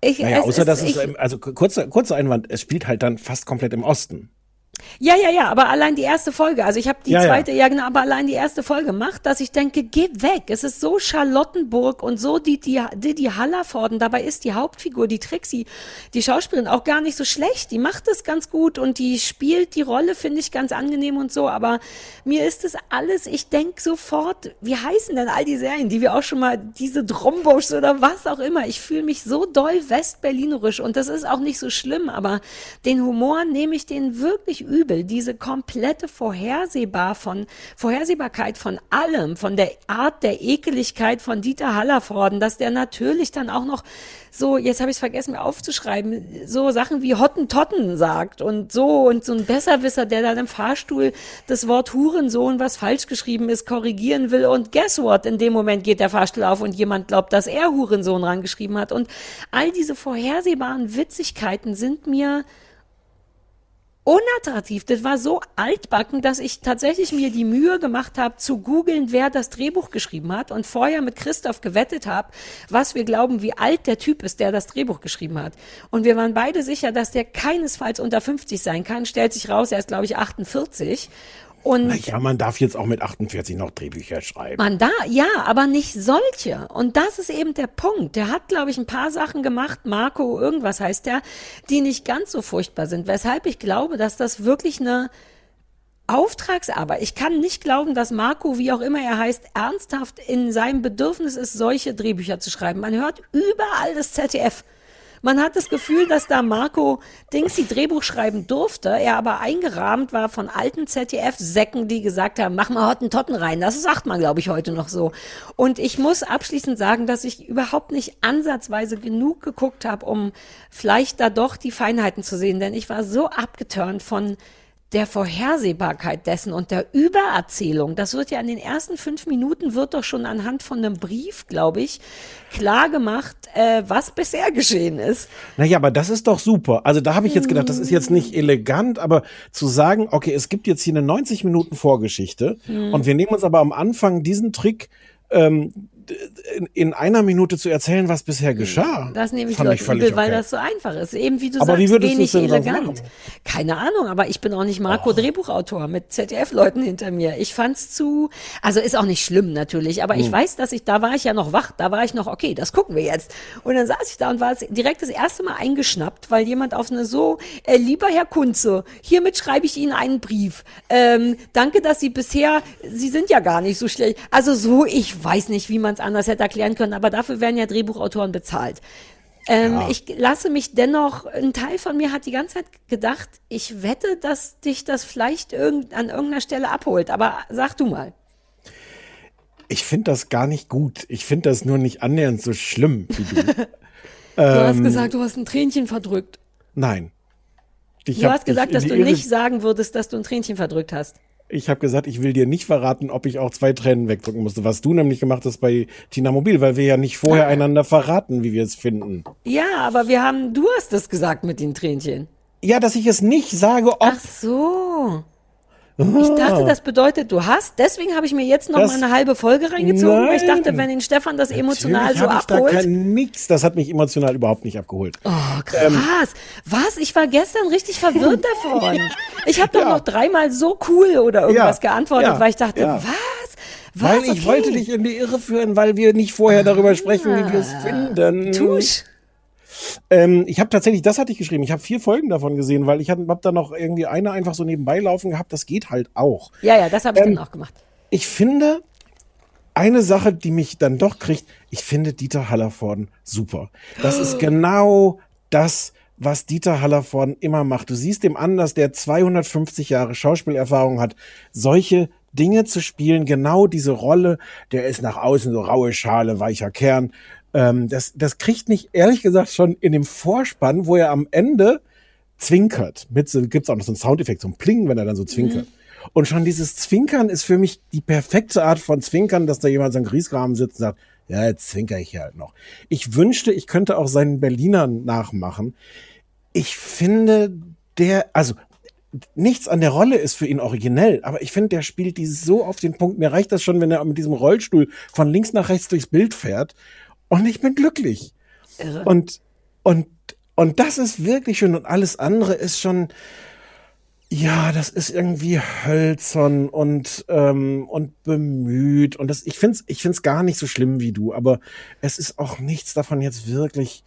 Ich, Naja, außer ist, dass ich, es, ähm, also kurzer, kurzer Einwand, es spielt halt dann fast komplett im Osten. Ja, ja, ja, aber allein die erste Folge, also ich habe die Ja, ja. zweite, ja. genau, aber allein die erste Folge macht, dass ich denke, geh weg. Es ist so Charlottenburg und so die, die, die, die Hallervorden. Dabei ist die Hauptfigur, die Trixie, die Schauspielerin auch gar nicht so schlecht. Die macht es ganz gut und die spielt die Rolle, finde ich, ganz angenehm und so. Aber mir ist es alles, ich denk sofort, wie heißen denn all die Serien, die wir auch schon mal, diese Drombuschs oder was auch immer. Ich fühle mich so doll westberlinerisch und das ist auch nicht so schlimm, aber den Humor nehme ich den wirklich übel. Diese komplette Vorhersehbar von, Vorhersehbarkeit von allem, von der Art der Ekeligkeit von Dieter Hallervorden, dass der natürlich dann auch noch so, jetzt habe ich es vergessen mir aufzuschreiben, so Sachen wie Hottentotten sagt und so und so ein Besserwisser, der dann im Fahrstuhl das Wort Hurensohn, was falsch geschrieben ist, korrigieren will. Und guess what, in dem Moment geht der Fahrstuhl auf und jemand glaubt, dass er Hurensohn rangeschrieben hat. Und all diese vorhersehbaren Witzigkeiten sind mir unattraktiv. Das war so altbacken, dass ich tatsächlich mir die Mühe gemacht habe, zu googeln, wer das Drehbuch geschrieben hat und vorher mit Christoph gewettet habe, was wir glauben, wie alt der Typ ist, der das Drehbuch geschrieben hat. Und wir waren beide sicher, dass der keinesfalls unter 50 sein kann. Stellt sich raus, er ist, glaube ich, 48. Und Ja, man darf jetzt auch mit 48 noch Drehbücher schreiben. man da, ja, aber nicht solche. Und das ist eben der Punkt. Der hat, glaube ich, ein paar Sachen gemacht, Marco, irgendwas heißt der, die nicht ganz so furchtbar sind. Weshalb ich glaube, dass das wirklich eine Auftragsarbeit. Ich kann nicht glauben, dass Marco, wie auch immer er heißt, ernsthaft in seinem Bedürfnis ist, solche Drehbücher zu schreiben. Man hört überall das ZDF. Man hat das Gefühl, dass da Marco Dingsy Drehbuch schreiben durfte, er aber eingerahmt war von alten ZDF-Säcken, die gesagt haben, mach mal Hottentotten rein. Das sagt man, glaube ich, heute noch so. Und ich muss abschließend sagen, dass ich überhaupt nicht ansatzweise genug geguckt habe, um vielleicht da doch die Feinheiten zu sehen, denn ich war so abgeturnt von der Vorhersehbarkeit dessen und der Übererzählung. Das wird ja in den ersten fünf Minuten wird doch schon anhand von einem Brief, glaube ich, klar gemacht, äh, was bisher geschehen ist. Naja, aber das ist doch super. Also da habe ich jetzt gedacht, das ist jetzt nicht elegant, aber zu sagen, okay, es gibt jetzt hier eine 90 Minuten Vorgeschichte Hm. und wir nehmen uns aber am Anfang diesen Trick, ähm, in, in einer Minute zu erzählen, was bisher geschah. Das nehme ich völlig übel, weil okay. das so einfach ist. Eben wie du Aber sagst, wie wenig elegant. Keine Ahnung, aber ich bin auch nicht Marco Drehbuchautor mit ZDF-Leuten hinter mir. Ich fand's zu, also ist auch nicht schlimm natürlich, aber ich Hm. weiß, dass ich, da war ich ja noch wach, da war ich noch, okay, das gucken wir jetzt. Und dann saß ich da und war direkt das erste Mal eingeschnappt, weil jemand auf eine so, äh, lieber Herr Kunze, hiermit schreibe ich Ihnen einen Brief. Ähm, danke, dass Sie bisher, Sie sind ja gar nicht so schlecht. Also so, ich weiß nicht, wie man es anders hätte erklären können, aber dafür werden ja Drehbuchautoren bezahlt. Ähm, Ja. Ich lasse mich dennoch, ein Teil von mir hat die ganze Zeit gedacht, ich wette, dass dich das vielleicht irgend, an irgendeiner Stelle abholt. Aber sag du mal. Ich finde das gar nicht gut. Ich finde das nur nicht annähernd so schlimm wie du. *laughs* *laughs* Du hast Ähm, gesagt, du hast ein Tränchen verdrückt. Nein. Ich du hast gesagt, dass du Irre- nicht sagen würdest, dass du ein Tränchen verdrückt hast. Ich habe gesagt, ich will dir nicht verraten, ob ich auch zwei Tränen wegdrücken musste, was du nämlich gemacht hast bei Tina Mobil, weil wir ja nicht vorher einander verraten, wie wir es finden. Ja, aber wir haben, du hast es gesagt mit den Tränchen. Ja, dass ich es nicht sage, ob. Ach so. Ich dachte, das bedeutet, du hast. Deswegen habe ich mir jetzt noch Das- mal eine halbe Folge reingezogen, weil ich dachte, Nein. wenn den Stefan das emotional Natürlich so hab ich da abholt. kein nix. Das hat mich emotional überhaupt nicht abgeholt. Oh, krass. Was? Ich war gestern richtig verwirrt *laughs* davon. Ich habe doch noch dreimal so cool oder irgendwas Ja, geantwortet, ja, weil ich dachte, ja. was? Weil Was? ich Okay. wollte dich in die Irre führen, weil wir nicht vorher darüber sprechen, wie wir es finden. Tusch. Ähm, ich habe tatsächlich, das hatte ich geschrieben, ich habe vier Folgen davon gesehen, weil ich habe hab da noch irgendwie eine einfach so nebenbei laufen gehabt, das geht halt auch. Ja, ja, das habe ich Ähm, dann auch gemacht. Ich finde, eine Sache, die mich dann doch kriegt, ich finde Dieter Hallervorden super. Das ist *gasps* genau das, was Dieter Hallervorden immer macht. Du siehst dem an, dass der 250 Jahre Schauspielerfahrung hat, solche Dinge zu spielen, genau diese Rolle, der ist nach außen so raue Schale, weicher Kern. Ähm, das, das kriegt mich ehrlich gesagt schon in dem Vorspann, wo er am Ende zwinkert. Mit so, gibt's auch noch so einen Soundeffekt, so ein Pling, wenn er dann so zwinkert. Und schon dieses Zwinkern ist für mich die perfekte Art von Zwinkern, dass da jemand so einen Grießgraben sitzt und sagt, ja, jetzt zwinker ich hier halt noch. Ich wünschte, ich könnte auch seinen Berlinern nachmachen. Ich finde, der, also nichts an der Rolle ist für ihn originell, aber ich finde, der spielt die so auf den Punkt. Mir reicht das schon, wenn er mit diesem Rollstuhl von links nach rechts durchs Bild fährt und ich bin glücklich. Irre. Und, und, und das ist wirklich schön und alles andere ist schon, ja, das ist irgendwie hölzern und, ähm, und bemüht. Und das, ich find's, ich find's gar nicht so schlimm wie du, aber es ist auch nichts davon jetzt wirklich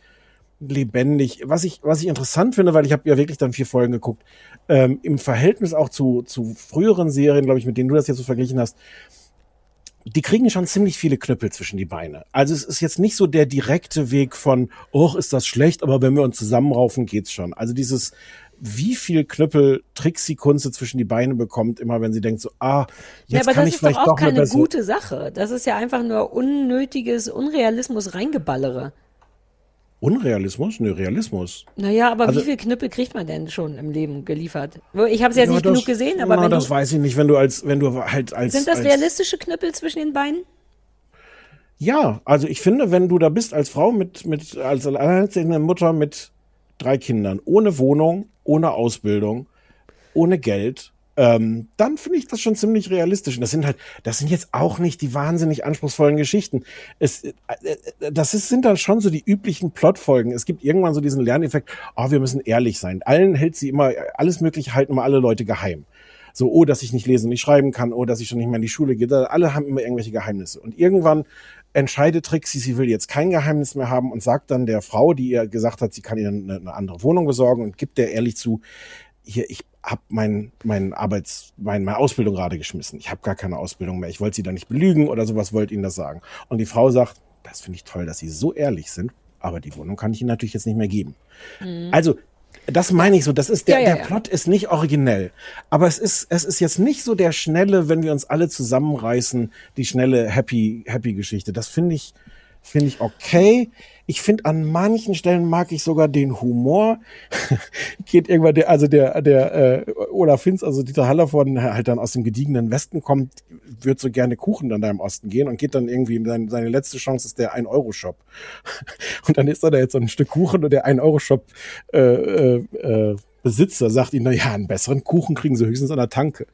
lebendig. Was ich, was ich interessant finde, weil ich habe ja wirklich dann vier Folgen geguckt, ähm, im Verhältnis auch zu, zu früheren Serien, glaube ich, mit denen du das jetzt so verglichen hast, die kriegen schon ziemlich viele Knüppel zwischen die Beine. Also es ist jetzt nicht so der direkte Weg von, oh, ist das schlecht, aber wenn wir uns zusammenraufen, geht's schon. Also dieses, wie viel Knüppel Trixie Kunze zwischen die Beine bekommt, immer wenn sie denkt so, ah, jetzt ja, aber kann das ich ist doch vielleicht auch doch eine keine gute Sache. Das ist ja einfach nur unnötiges Unrealismus reingeballere. Unrealismus? Nö, Realismus. Naja, aber Also- wie viel Knüppel kriegt man denn schon im Leben geliefert? Ich habe es jetzt Ja, nicht das- genug gesehen, aber na, wenn das du, weiß ich nicht, wenn du als, wenn du halt als. sind das als, realistische Knüppel zwischen den Beinen? Ja, also ich finde, wenn du da bist als Frau mit, mit, als alleinerziehende Mutter mit drei Kindern, ohne Wohnung, ohne Ausbildung, ohne Geld, ähm, dann finde ich das schon ziemlich realistisch. Und das sind halt, das sind jetzt auch nicht die wahnsinnig anspruchsvollen Geschichten. Es, äh, äh, das ist, sind dann schon so die üblichen Plotfolgen. Es gibt irgendwann so diesen Lerneffekt, oh, wir müssen ehrlich sein. Allen hält sie immer, alles Mögliche halten immer alle Leute geheim. So, oh, dass ich nicht lesen und nicht schreiben kann, oh, dass ich schon nicht mehr in die Schule gehe. Alle haben immer irgendwelche Geheimnisse. Und irgendwann entscheidet Trixie, sie will jetzt kein Geheimnis mehr haben und sagt dann der Frau, die ihr gesagt hat, sie kann ihr eine, eine andere Wohnung besorgen und gibt der ehrlich zu, hier, ich habe mein, mein Arbeits, mein, meine Ausbildung gerade geschmissen. Ich habe gar keine Ausbildung mehr. Ich wollte sie da nicht belügen oder sowas, wollte ihnen das sagen. Und die Frau sagt, das finde ich toll, dass sie so ehrlich sind, aber die Wohnung kann ich ihnen natürlich jetzt nicht mehr geben. Also, das meine ich so, das ist der, Ja, ja, der ja. Plot ist nicht originell. Aber es ist, es ist jetzt nicht so der schnelle, wenn wir uns alle zusammenreißen, die schnelle Happy, Happy Geschichte. Das finde ich, finde ich okay. Ich finde, an manchen Stellen mag ich sogar den Humor. *laughs* Geht irgendwann der, also der, der äh, Olaf Finz, also Dieter Hallervorden, der halt dann aus dem gediegenen Westen kommt, wird so gerne Kuchen dann da im Osten gehen und geht dann irgendwie in sein, seine letzte Chance ist der 1-Euro-Shop. *laughs* Und dann ist da jetzt so ein Stück Kuchen und der 1-Euro-Shop äh, äh, äh, Besitzer sagt ihm, na ja, einen besseren Kuchen kriegen sie höchstens an der Tanke.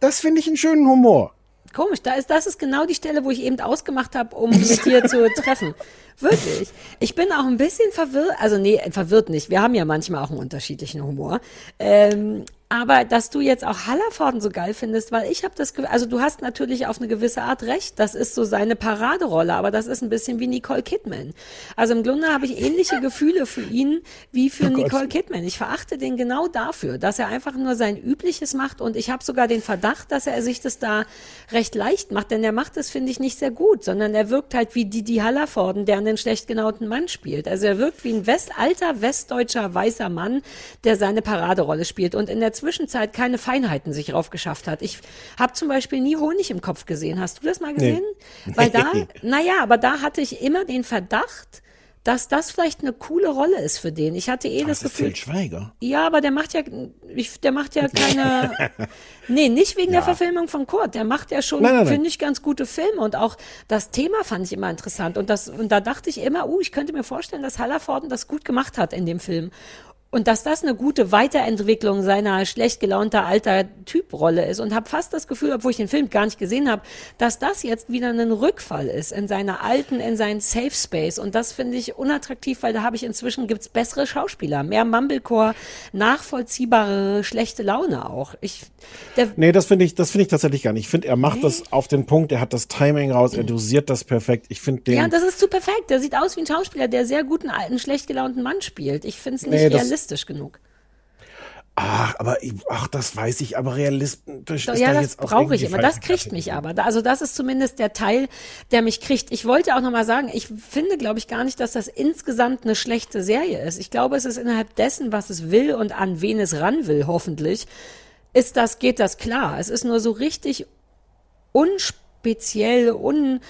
Das finde ich einen schönen Humor. Komisch, da ist, das ist genau die Stelle, wo ich eben ausgemacht habe, um mit *laughs* dir zu treffen. Wirklich. Ich bin auch ein bisschen verwirrt, also nee, verwirrt nicht. Wir haben ja manchmal auch einen unterschiedlichen Humor. Ähm, aber dass du jetzt auch Hallervorden so geil findest, weil ich habe das, also du hast natürlich auf eine gewisse Art recht. Das ist so seine Paraderolle, aber das ist ein bisschen wie Nicole Kidman. Also im Grunde habe ich ähnliche *laughs* Gefühle für ihn wie für Oh Gott. Nicole Kidman. Ich verachte den genau dafür, dass er einfach nur sein Übliches macht und ich habe sogar den Verdacht, dass er sich das da recht leicht macht, denn er macht es, finde ich, nicht sehr gut, sondern er wirkt halt wie Didi Hallervorden, der einen schlecht genauten Mann spielt. Also er wirkt wie ein West, alter westdeutscher weißer Mann, der seine Paraderolle spielt und in der Zwischenzeit keine Feinheiten sich raufgeschafft hat. Ich habe zum Beispiel nie Honig im Kopf gesehen. Hast du das mal gesehen? Weil da, *laughs* naja, aber da hatte ich immer den Verdacht, dass das vielleicht eine coole Rolle ist für den. Ich hatte eh das Das ist Gefühl, Til Schweiger. ja, aber der macht ja, ich, der macht ja keine, *laughs* nee, nicht wegen der Ja. Verfilmung von Kurt. Der macht ja schon, finde ich, ganz gute Filme und auch das Thema fand ich immer interessant und das, und da dachte ich immer, uh, ich könnte mir vorstellen, dass Hallervorden das gut gemacht hat in dem Film. Und dass das eine gute Weiterentwicklung seiner schlecht gelaunter alter Typrolle ist und habe fast das Gefühl, obwohl ich den Film gar nicht gesehen habe, dass das jetzt wieder ein Rückfall ist in seiner alten, in seinen Safe Space. Und das finde ich unattraktiv, weil da habe ich inzwischen gibt's bessere Schauspieler, mehr Mumblecore, nachvollziehbare schlechte Laune auch. Ich, der, Nee, das finde ich, das finde ich tatsächlich gar nicht. Ich finde, er macht das auf den Punkt, er hat das Timing raus, er dosiert das perfekt. Ich finde den. ja, das ist zu perfekt. Der sieht aus wie ein Schauspieler, der sehr guten alten, schlecht gelaunten Mann spielt. Ich finde es nicht Nee, das- realistisch genug. ach, aber ach, das weiß ich, aber realistisch So, ist ja, da das brauche ich immer. Das kriegt mich aber. Also das ist zumindest der Teil, der mich kriegt. Ich wollte auch noch mal sagen, ich finde, glaube ich, gar nicht, dass das insgesamt eine schlechte Serie ist. Ich glaube, es ist innerhalb dessen, was es will und an wen es ran will, hoffentlich, ist das, geht das klar. Es ist nur so richtig unspeziell, un,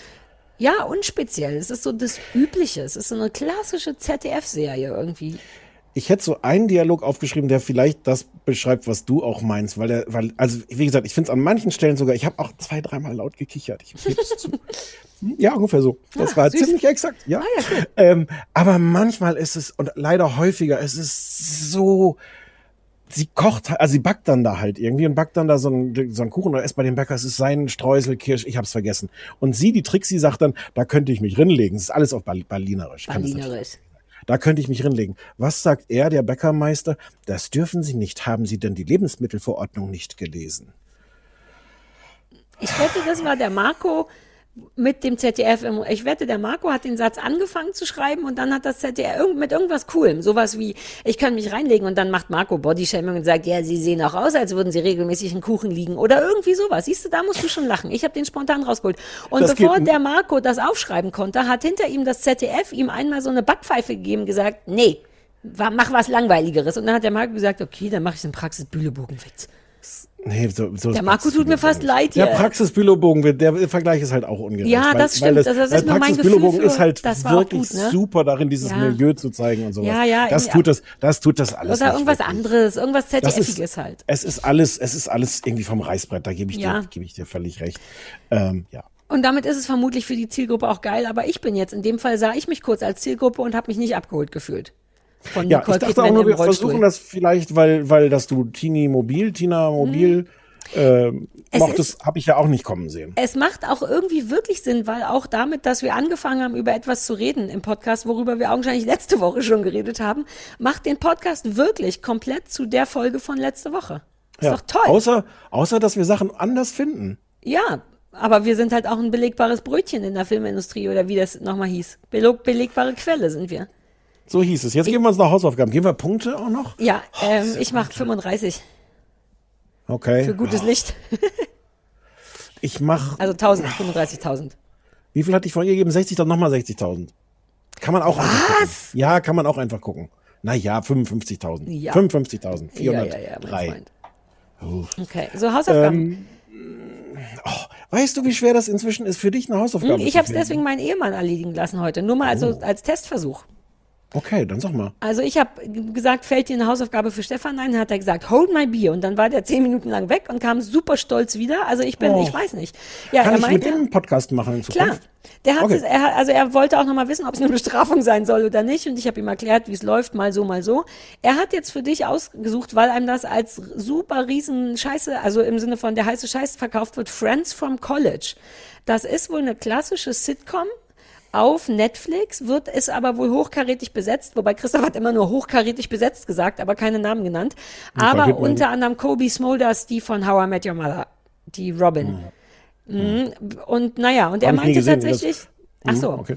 ja, unspeziell. Es ist so das Übliche. Es ist so eine klassische ZDF-Serie irgendwie. Ich hätte so einen Dialog aufgeschrieben, der vielleicht das beschreibt, was du auch meinst, weil der, weil, also wie gesagt, ich finde es an manchen Stellen sogar, ich habe auch zwei, dreimal laut gekichert. Ich gebe es zu. Hm, Ja, ungefähr so. Das Ah, war süß. ziemlich exakt, ja. ähm, aber manchmal ist es, und leider häufiger, es ist so sie kocht, also sie backt dann da halt irgendwie und backt dann da so einen, so einen Kuchen oder esst bei dem Bäcker, es ist sein Streusel, Kirsch, ich hab's vergessen. Und sie, die Trixie, sagt dann, da könnte ich mich rinlegen. Das ist alles auf Berl- Berlinerisch. Berlinerisch. Da könnte ich mich rinlegen. Was sagt er, der Bäckermeister? Das dürfen Sie nicht. Haben Sie denn die Lebensmittelverordnung nicht gelesen? Ich wette, das war der Marco mit dem ZDF. im- Ich wette, der Marco hat den Satz angefangen zu schreiben und dann hat das ZDF irgend- mit irgendwas Coolem, sowas wie, ich kann mich reinlegen und dann macht Marco Bodyshaming und sagt, ja, Sie sehen auch aus, als würden Sie regelmäßig einen Kuchen liegen oder irgendwie sowas. Siehst du, da musst du schon lachen. Ich habe den spontan rausgeholt. Und Das bevor der Marco das aufschreiben konnte, hat hinter ihm das ZDF ihm einmal so eine Backpfeife gegeben, gesagt, nee, mach was Langweiligeres. Und dann hat der Marco gesagt, okay, dann mache ich einen Praxis-Bühlebogenwitz. Nee, so, so Der Marco tut mir fast leid Der hier. Praxisbülobogen, der Vergleich ist halt auch ungerecht. Ja, das stimmt. Das- das ist nur mein Gefühl für- ist halt wirklich gut, ne? super darin, dieses Ja. Milieu zu zeigen und sowas. Ja, ja, das tut das, das tut das alles. Oder irgendwas wirklich. anderes, irgendwas ZDF-iges halt. es ist alles, es ist alles irgendwie vom Reißbrett, da gebe ich, Ja. dir, gebe ich dir völlig recht. Ähm, ja. Und damit ist es vermutlich für die Zielgruppe auch geil, aber ich bin jetzt, in dem Fall sah ich mich kurz als Zielgruppe und habe mich nicht abgeholt gefühlt. Von Ja, Nicole ich dachte Kidman auch nur, wir Rollstuhl. versuchen das vielleicht, weil, weil dass du Tini Mobil, Tina Mobil, Mhm. Es mochtest, habe ich ja auch nicht kommen sehen. Es macht auch irgendwie wirklich Sinn, weil auch damit, dass wir angefangen haben, über etwas zu reden im Podcast, worüber wir augenscheinlich letzte Woche schon geredet haben, macht den Podcast wirklich komplett zu der Folge von letzte Woche. Ist ja. doch toll. Außer, außer, dass wir Sachen anders finden. Ja, aber wir sind halt auch ein belegbares Brötchen in der Filmindustrie oder wie das nochmal hieß. Beleg belegbare Quelle sind wir. So hieß es. Jetzt geben wir uns noch Hausaufgaben. Geben wir Punkte auch noch? Ja, ähm, ich mache 35 Okay. für gutes Licht. *laughs* Ich mach, Also 1000, 35.000. wie viel hatte ich von ihr gegeben? 60.000, nochmal 60.000. Kann man auch einfach gucken. Ja, kann man auch einfach gucken. Naja, 55.000. Ja. 55.000. Ja, ja, ja, 403. Freund. Okay, so Hausaufgaben. Weißt du, wie schwer das inzwischen ist für dich, eine Hausaufgabe Hm, ich zu habe es deswegen meinen Ehemann erledigen lassen heute. Nur mal also als Testversuch. Okay, dann sag mal. Also ich habe gesagt, fällt dir eine Hausaufgabe für Stefan ein? Dann hat er gesagt, hold my beer. Und dann war der zehn Minuten lang weg und kam super stolz wieder. Also ich bin, Oh. ich weiß nicht. Ja, Kann er ich mit meinte, dem einen Podcast machen in Klar. Zukunft? Der hat Okay. es, er, also er wollte auch noch mal wissen, ob es eine *laughs* Bestrafung sein soll oder nicht. Und ich habe ihm erklärt, wie es läuft, mal so, mal so. Er hat jetzt für dich ausgesucht, weil einem das als super riesen Scheiße, also im Sinne von der heiße Scheiß verkauft wird, Friends from College. Das ist wohl eine klassische Sitcom. Auf Netflix wird es aber wohl hochkarätig besetzt, wobei Christoph hat immer nur hochkarätig besetzt gesagt, aber keine Namen genannt. Aber unter anderem Kobe Smulders, die von How I Met Your Mother, die Robin. Mhm. Und naja, und er Hab nie meinte gesehen, tatsächlich, das- ach so, Mhm, okay.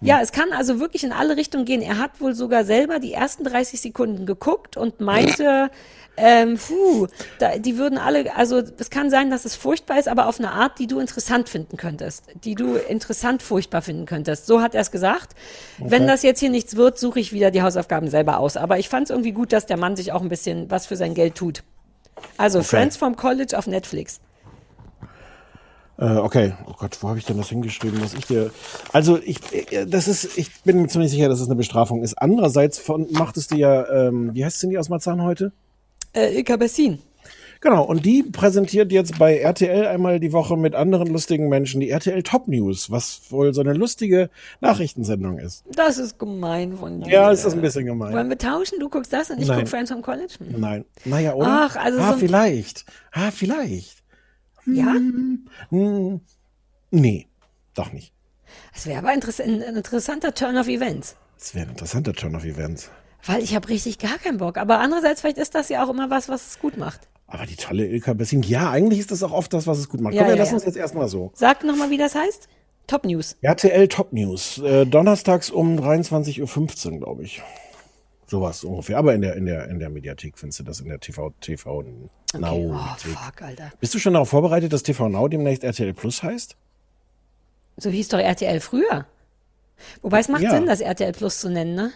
ja, es kann also wirklich in alle Richtungen gehen. Er hat wohl sogar selber die ersten 30 Sekunden geguckt und meinte, ähm, puh, da, die würden alle, also es kann sein, dass es furchtbar ist, aber auf eine Art, die du interessant finden könntest, die du interessant furchtbar finden könntest. So hat er es gesagt. Wenn das jetzt hier nichts wird, suche ich wieder die Hausaufgaben selber aus. Aber ich fand es irgendwie gut, dass der Mann sich auch ein bisschen was für sein Geld tut. Also Friends from College auf Netflix. Äh, okay. Oh Gott, wo habe ich denn das hingeschrieben, was ich dir. Also ich, äh, das ist, ich bin mir ziemlich sicher, dass es eine Bestrafung ist. Andererseits von, machtest du ja, ähm, wie heißt denn die aus Marzahn heute? Äh, Ilka Bessin. Genau, und die präsentiert jetzt bei RTL einmal die Woche mit anderen lustigen Menschen die RTL Top News, was wohl so eine lustige Nachrichtensendung ist. Das ist gemein von dir. Ja, ist das ein bisschen gemein. Wollen wir tauschen? Du guckst das und ich Nein. guck Friends from College? Hm. Nein. Naja, oder? Ach, also ah, so vielleicht. Ah, vielleicht. Ja? Hm, nee, doch nicht. Es wäre aber ein interessanter Turn of Events. Das wäre ein interessanter Turn of Events. Weil ich habe richtig gar keinen Bock. Aber andererseits, vielleicht ist das ja auch immer was, was es gut macht. Aber die tolle Ilka Bessing, ja, eigentlich ist das auch oft das, was es gut macht. Ja, Komm, wir ja, lassen ja. uns jetzt erstmal so. Sag nochmal, wie das heißt. Top News. RTL Top News. Äh, donnerstags um 23.15 Uhr, glaube ich. Sowas ungefähr. Aber in der, in der, in der Mediathek findest du das in der TV, TV Now. Okay. Oh, Mediathek. fuck, Alter. Bist du schon darauf vorbereitet, dass TV Now demnächst RTL Plus heißt? So hieß doch RTL früher. Wobei es macht Ja. Sinn, das RTL Plus zu nennen, ne?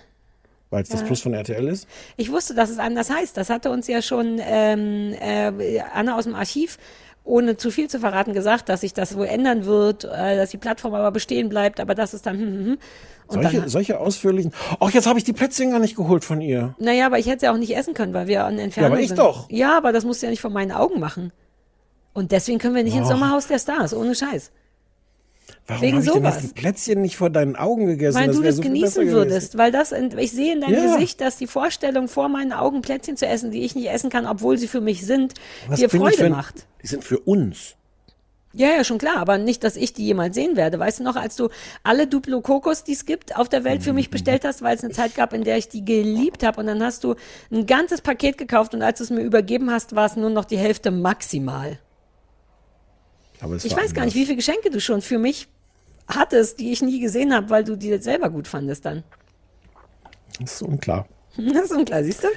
Weil es das Ja. Plus von RTL ist? Ich wusste, dass es anders heißt. Das hatte uns ja schon ähm, äh, Anna aus dem Archiv, ohne zu viel zu verraten, gesagt, dass sich das wohl ändern wird, äh, dass die Plattform aber bestehen bleibt, aber das ist dann, hm, hm, hm. Und Solche, dann, solche ausführlichen. Ach, jetzt habe ich die Plätzchen gar nicht geholt von ihr. naja, aber ich hätte sie auch nicht essen können, weil wir an Entfernung Ja, aber ich sind. doch. Ja, aber das musst du ja nicht vor meinen Augen machen. Und deswegen können wir nicht ins Och. Sommerhaus der Stars, ohne Scheiß. Warum Wegen ich denn sowas. jetzt die Plätzchen nicht vor deinen Augen gegessen? Weil du wär das so genießen würdest, weil das, in- ich sehe in deinem Ja. Gesicht, dass die Vorstellung vor meinen Augen Plätzchen zu essen, die ich nicht essen kann, obwohl sie für mich sind, Was dir Freude für macht. Die sind für uns. Ja, ja, schon klar, aber nicht, dass ich die jemals sehen werde. Weißt du noch, als du alle Duplo Kokos, die es gibt, auf der Welt für mich bestellt hast, weil es eine Zeit gab, in der ich die geliebt habe und dann hast du ein ganzes Paket gekauft und als du es mir übergeben hast, war es nur noch die Hälfte maximal. Aber es Ich weiß gar anders. nicht, wie viele Geschenke du schon für mich hattest, die ich nie gesehen habe, weil du die selber gut fandest dann. Das ist unklar. *laughs* Das ist unklar, siehst du?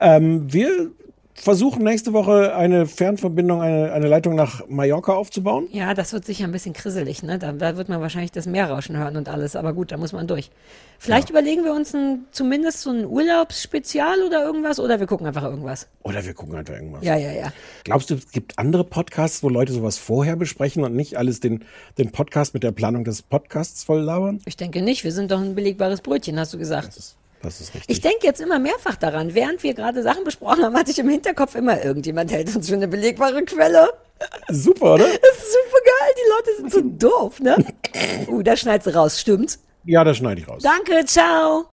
Ähm, wir versuchen nächste Woche eine Fernverbindung, eine, eine Leitung nach Mallorca aufzubauen. Ja, das wird sicher ein bisschen krisselig, ne? Da, da wird man wahrscheinlich das Meerrauschen hören und alles, aber gut, da muss man durch. Vielleicht überlegen wir uns ein, zumindest so ein Urlaubsspezial oder irgendwas oder wir gucken einfach irgendwas. Oder wir gucken einfach irgendwas. Ja, ja, ja. Glaubst du, es gibt andere Podcasts, wo Leute sowas vorher besprechen und nicht alles den, den Podcast mit der Planung des Podcasts voll labern? Ich denke nicht, wir sind doch ein belegbares Brötchen, hast du gesagt. Das ist richtig. Ich denke jetzt immer mehrfach daran. Während wir gerade Sachen besprochen haben, hatte ich im Hinterkopf immer, irgendjemand hält uns für eine belegbare Quelle. Super, oder? *laughs* Das ist super geil. Die Leute sind so doof, ne? *laughs* Uh, da schneidest du raus, stimmt's? Ja, das schneide ich raus. Danke, ciao.